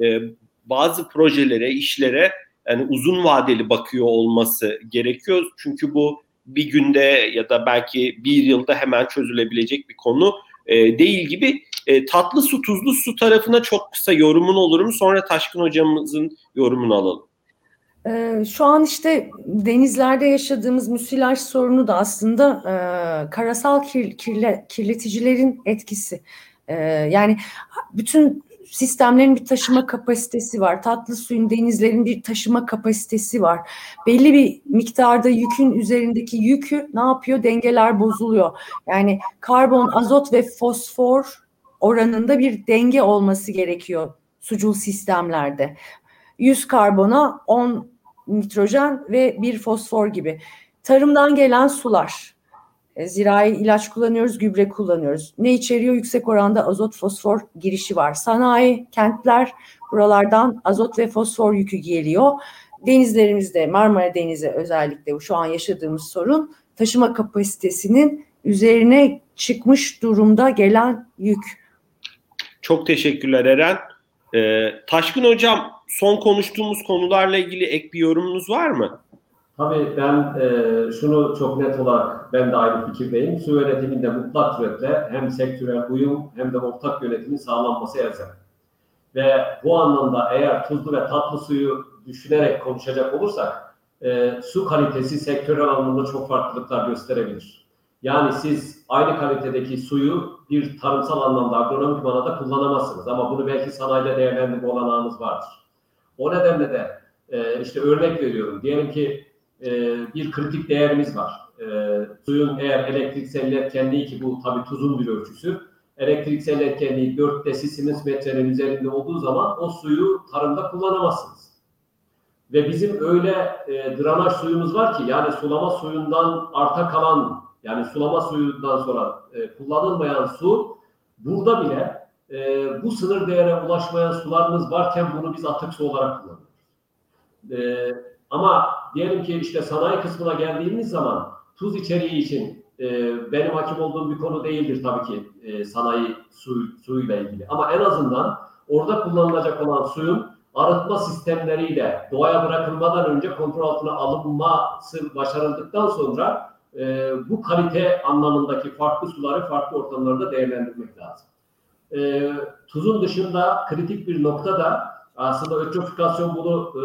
e, bazı projelere, işlere yani uzun vadeli bakıyor olması gerekiyor. Çünkü bu bir günde ya da belki bir yılda hemen çözülebilecek bir konu e, değil gibi. E, tatlı su, tuzlu su tarafına çok kısa yorumun olur mu? Sonra Taşkın hocamızın yorumunu alalım. Ee, şu an işte denizlerde yaşadığımız müsilaj sorunu da aslında e, karasal kir, kirle, kirleticilerin etkisi. E, yani bütün sistemlerin bir taşıma kapasitesi var. Tatlı suyun, denizlerin bir taşıma kapasitesi var. Belli bir miktarda yükün üzerindeki yükü ne yapıyor? Dengeler bozuluyor. Yani karbon, azot ve fosfor oranında bir denge olması gerekiyor sucul sistemlerde. 100 karbona 10 nitrojen ve bir fosfor gibi. Tarımdan gelen sular. E, zirai ilaç kullanıyoruz, gübre kullanıyoruz. Ne içeriyor? Yüksek oranda azot, fosfor girişi var. Sanayi, kentler buralardan azot ve fosfor yükü geliyor. Denizlerimizde, Marmara Denizi özellikle şu an yaşadığımız sorun taşıma kapasitesinin üzerine çıkmış durumda gelen yük. Çok teşekkürler Eren. Ee, Taşkın Hocam son konuştuğumuz konularla ilgili ek bir yorumunuz var mı? Tabii ben e, şunu çok net olarak ben de aynı fikirdeyim. Su yönetiminde mutlak suretle hem sektörel uyum hem de ortak yönetimin sağlanması elzem. Ve bu anlamda eğer tuzlu ve tatlı suyu düşünerek konuşacak olursak e, su kalitesi sektörel anlamda çok farklılıklar gösterebilir. Yani siz aynı kalitedeki suyu bir tarımsal anlamda agronomik manada kullanamazsınız ama bunu belki sanayide değerlendirme olanağınız vardır. O nedenle de e, işte örnek veriyorum. Diyelim ki e, bir kritik değerimiz var. E, suyun eğer elektriksel iletkenliği ki bu tabii tuzun bir ölçüsü. Elektriksel iletkenliği 4 desisimis metrenin üzerinde olduğu zaman o suyu tarımda kullanamazsınız. Ve bizim öyle e, drenaj suyumuz var ki yani sulama suyundan arta kalan yani sulama suyundan sonra e, kullanılmayan su burada bile e, bu sınır değere ulaşmayan sularımız varken bunu biz atık su olarak kullanıyoruz. E, ama diyelim ki işte sanayi kısmına geldiğimiz zaman tuz içeriği için e, benim hakim olduğum bir konu değildir tabii ki e, sanayi su, suyuyla ilgili. Ama en azından orada kullanılacak olan suyun arıtma sistemleriyle doğaya bırakılmadan önce kontrol altına alınması başarıldıktan sonra e, bu kalite anlamındaki farklı suları farklı ortamlarda değerlendirmek lazım. E, tuzun dışında kritik bir nokta da aslında ötrofikasyon bunu e,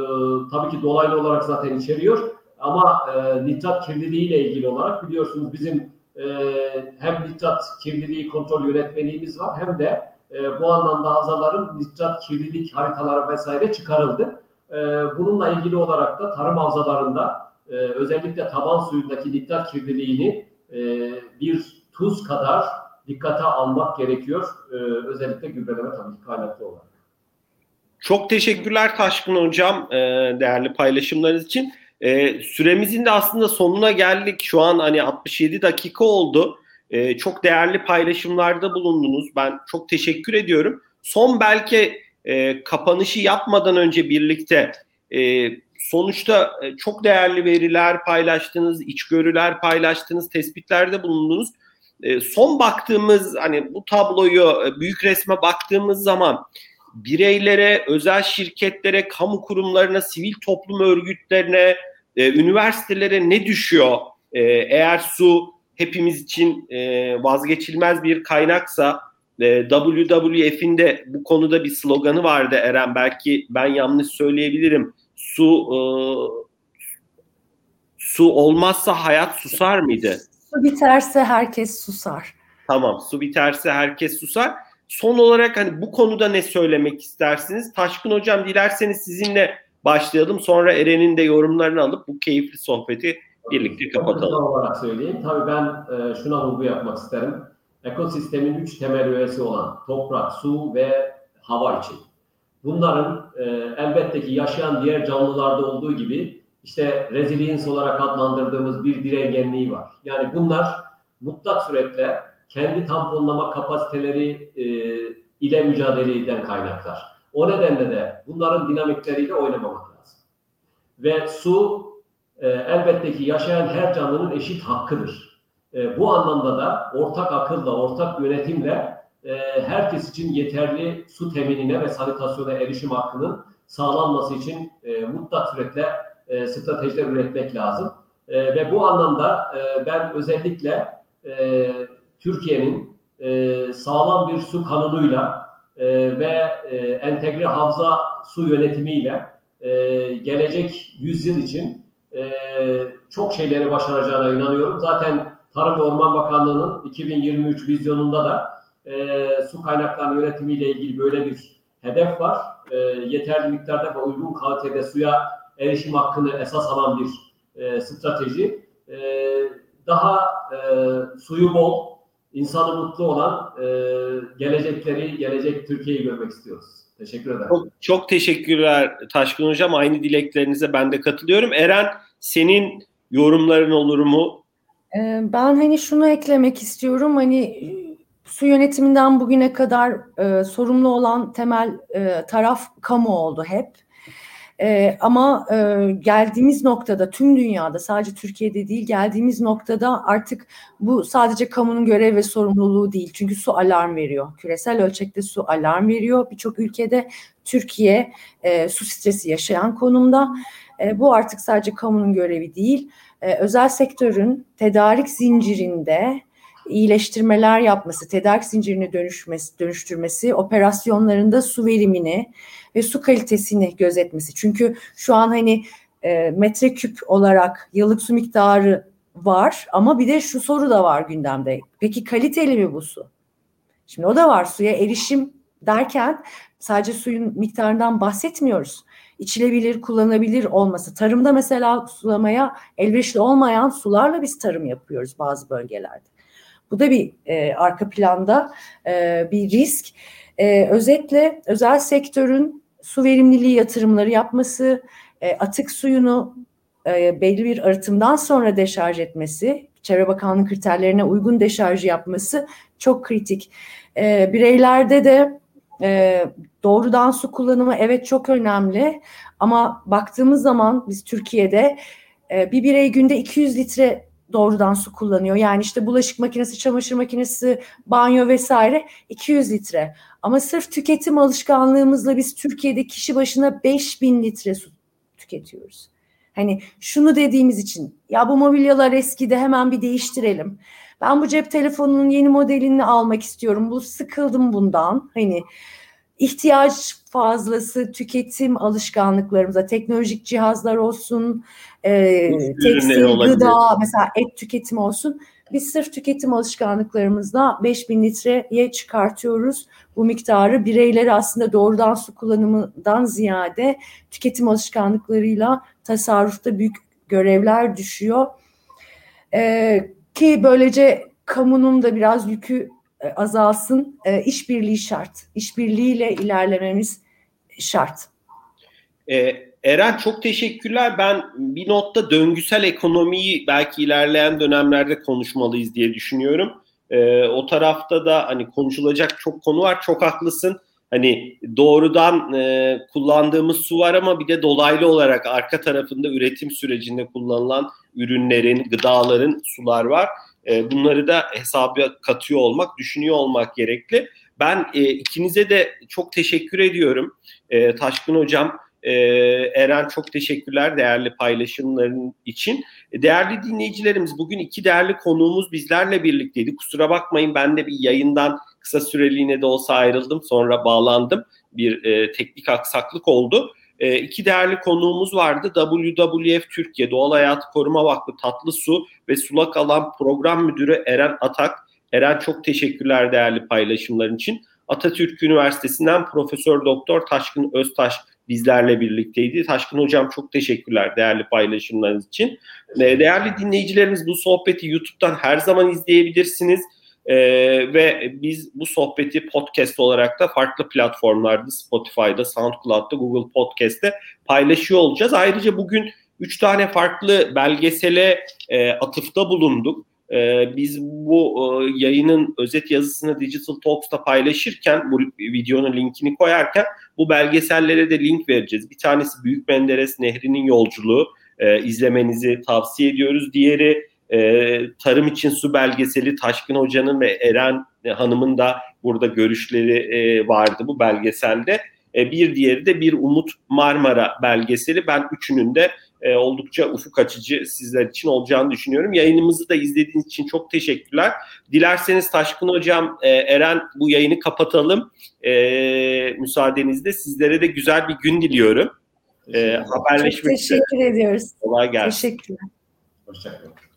tabii ki dolaylı olarak zaten içeriyor. Ama e, nitrat kirliliği ile ilgili olarak biliyorsunuz bizim e, hem nitrat kirliliği kontrol yönetmeliğimiz var hem de e, bu anlamda havzaların nitrat kirlilik haritaları vesaire çıkarıldı. E, bununla ilgili olarak da tarım havzalarında e, özellikle taban suyundaki nitrat kirliliğini e, bir tuz kadar dikkate almak gerekiyor. E, özellikle gübreleme tabii ki kaynaklı olarak. Çok teşekkürler Taşkın Hocam e, değerli paylaşımlarınız için. E, süremizin de aslında sonuna geldik. Şu an hani 67 dakika oldu. E, çok değerli paylaşımlarda bulundunuz. Ben çok teşekkür ediyorum. Son belki kapanışı yapmadan önce birlikte sonuçta e, çok değerli veriler paylaştınız, içgörüler paylaştınız, tespitlerde bulundunuz. E, son baktığımız hani bu tabloyu e, büyük resme baktığımız zaman bireylere, özel şirketlere, kamu kurumlarına, sivil toplum örgütlerine, üniversitelere ne düşüyor? Eğer su hepimiz için vazgeçilmez bir kaynaksa WWF'in de bu konuda bir sloganı vardı Eren. Belki ben yanlış söyleyebilirim. Su e, su olmazsa hayat susar mıydı? Su biterse herkes susar. Tamam, su biterse herkes susar. Son olarak hani bu konuda ne söylemek istersiniz? Taşkın Hocam dilerseniz sizinle başlayalım. Sonra Eren'in de yorumlarını alıp bu keyifli sohbeti birlikte kapatalım. Çok olarak söyleyeyim. Tabii ben e, şuna vurgu yapmak isterim. Ekosistemin üç temel üyesi olan toprak, su ve hava için. Bunların e, elbette ki yaşayan diğer canlılarda olduğu gibi işte resilience olarak adlandırdığımız bir direngenliği var. Yani bunlar mutlak suretle kendi tamponlama kapasiteleri e, ile mücadele eden kaynaklar. O nedenle de bunların dinamikleriyle oynamamak lazım. Ve su e, elbette ki yaşayan her canlının eşit hakkıdır. E, bu anlamda da ortak akılla, ortak yönetimle e, herkes için yeterli su teminine ve sanitasyona erişim hakkının sağlanması için e, mutlak suretle e, stratejiler üretmek lazım. E, ve bu anlamda e, ben özellikle e, Türkiye'nin e, sağlam bir su kanunuyla e, ve e, entegre havza su yönetimiyle e, gelecek yüzyıl için e, çok şeyleri başaracağına inanıyorum. Zaten Tarım ve Orman Bakanlığı'nın 2023 vizyonunda da e, su kaynaklarının yönetimiyle ilgili böyle bir hedef var. E, yeterli miktarda ve uygun kalitede suya erişim hakkını esas alan bir e, strateji. E, daha e, suyu bol, insanı mutlu olan e, gelecekleri, gelecek Türkiye'yi görmek istiyoruz. Teşekkür ederim. Çok, çok teşekkürler Taşkın Hocam. Aynı dileklerinize ben de katılıyorum. Eren senin yorumların olur mu? Ben hani şunu eklemek istiyorum. Hani su yönetiminden bugüne kadar e, sorumlu olan temel e, taraf kamu oldu hep. E, ama e, geldiğimiz noktada tüm dünyada sadece Türkiye'de değil geldiğimiz noktada artık bu sadece kamunun görev ve sorumluluğu değil. Çünkü su alarm veriyor. Küresel ölçekte su alarm veriyor. Birçok ülkede Türkiye e, su stresi yaşayan konumda. E, bu artık sadece kamunun görevi değil. E, özel sektörün tedarik zincirinde iyileştirmeler yapması, tedarik zincirini dönüşmesi, dönüştürmesi, operasyonlarında su verimini ve su kalitesini gözetmesi. Çünkü şu an hani e, metreküp olarak yıllık su miktarı var ama bir de şu soru da var gündemde. Peki kaliteli mi bu su? Şimdi o da var suya erişim derken sadece suyun miktarından bahsetmiyoruz. İçilebilir, kullanılabilir olması. Tarımda mesela sulamaya elverişli olmayan sularla biz tarım yapıyoruz bazı bölgelerde. Bu da bir e, arka planda e, bir risk. E, özetle özel sektörün su verimliliği yatırımları yapması, e, atık suyunu e, belli bir arıtımdan sonra deşarj etmesi, Çevre Bakanlığı kriterlerine uygun deşarj yapması çok kritik. E, bireylerde de e, doğrudan su kullanımı evet çok önemli ama baktığımız zaman biz Türkiye'de e, bir birey günde 200 litre doğrudan su kullanıyor. Yani işte bulaşık makinesi, çamaşır makinesi, banyo vesaire 200 litre. Ama sırf tüketim alışkanlığımızla biz Türkiye'de kişi başına 5000 litre su tüketiyoruz. Hani şunu dediğimiz için ya bu mobilyalar eskidi hemen bir değiştirelim. Ben bu cep telefonunun yeni modelini almak istiyorum. Bu sıkıldım bundan. Hani ihtiyaç fazlası tüketim alışkanlıklarımıza teknolojik cihazlar olsun, e, tekstil, gıda, mesela et tüketimi olsun. Biz sırf tüketim alışkanlıklarımızla 5000 litreye çıkartıyoruz. Bu miktarı bireyleri aslında doğrudan su kullanımından ziyade tüketim alışkanlıklarıyla tasarrufta büyük görevler düşüyor. Ee, ki böylece kamunun da biraz yükü azalsın. E, işbirliği şart. İşbirliğiyle ilerlememiz şart. E, Eren çok teşekkürler. Ben bir notta döngüsel ekonomiyi belki ilerleyen dönemlerde konuşmalıyız diye düşünüyorum. E, o tarafta da hani konuşulacak çok konu var. Çok haklısın. Hani doğrudan e, kullandığımız su var ama bir de dolaylı olarak arka tarafında üretim sürecinde kullanılan ürünlerin, gıdaların sular var. E, bunları da hesaba katıyor olmak, düşünüyor olmak gerekli. Ben e, ikinize de çok teşekkür ediyorum. E, Taşkın Hocam, e, Eren çok teşekkürler değerli paylaşımların için. E, değerli dinleyicilerimiz bugün iki değerli konuğumuz bizlerle birlikteydi. Kusura bakmayın ben de bir yayından kısa süreliğine de olsa ayrıldım sonra bağlandım. Bir e, teknik aksaklık oldu. E, iki değerli konuğumuz vardı. WWF Türkiye Doğal Hayatı Koruma Vakfı Tatlı Su ve Sulak Alan Program Müdürü Eren Atak. Eren çok teşekkürler değerli paylaşımların için. Atatürk Üniversitesi'nden Profesör Doktor Taşkın Öztaş bizlerle birlikteydi. Taşkın Hocam çok teşekkürler değerli paylaşımlarınız için. Ee, değerli dinleyicilerimiz bu sohbeti YouTube'dan her zaman izleyebilirsiniz. Ee, ve biz bu sohbeti podcast olarak da farklı platformlarda Spotify'da, SoundCloud'da, Google Podcast'te paylaşıyor olacağız. Ayrıca bugün üç tane farklı belgesele e, atıfta bulunduk. E, biz bu e, yayının özet yazısını Digital Talks'ta paylaşırken, bu videonun linkini koyarken bu belgesellere de link vereceğiz. Bir tanesi Büyük Menderes Nehri'nin yolculuğu e, izlemenizi tavsiye ediyoruz. Diğeri e, tarım için su belgeseli Taşkın Hoca'nın ve Eren Hanım'ın da burada görüşleri e, vardı bu belgeselde. E, bir diğeri de bir Umut Marmara belgeseli. Ben üçünün de e, oldukça ufuk açıcı sizler için olacağını düşünüyorum. Yayınımızı da izlediğiniz için çok teşekkürler. Dilerseniz Taşkın Hocam, e, Eren bu yayını kapatalım. E, müsaadenizle sizlere de güzel bir gün diliyorum. E, haberleşmek Çok teşekkür üzere. ediyoruz. Kolay gelsin. Teşekkürler. Hoşçakalın.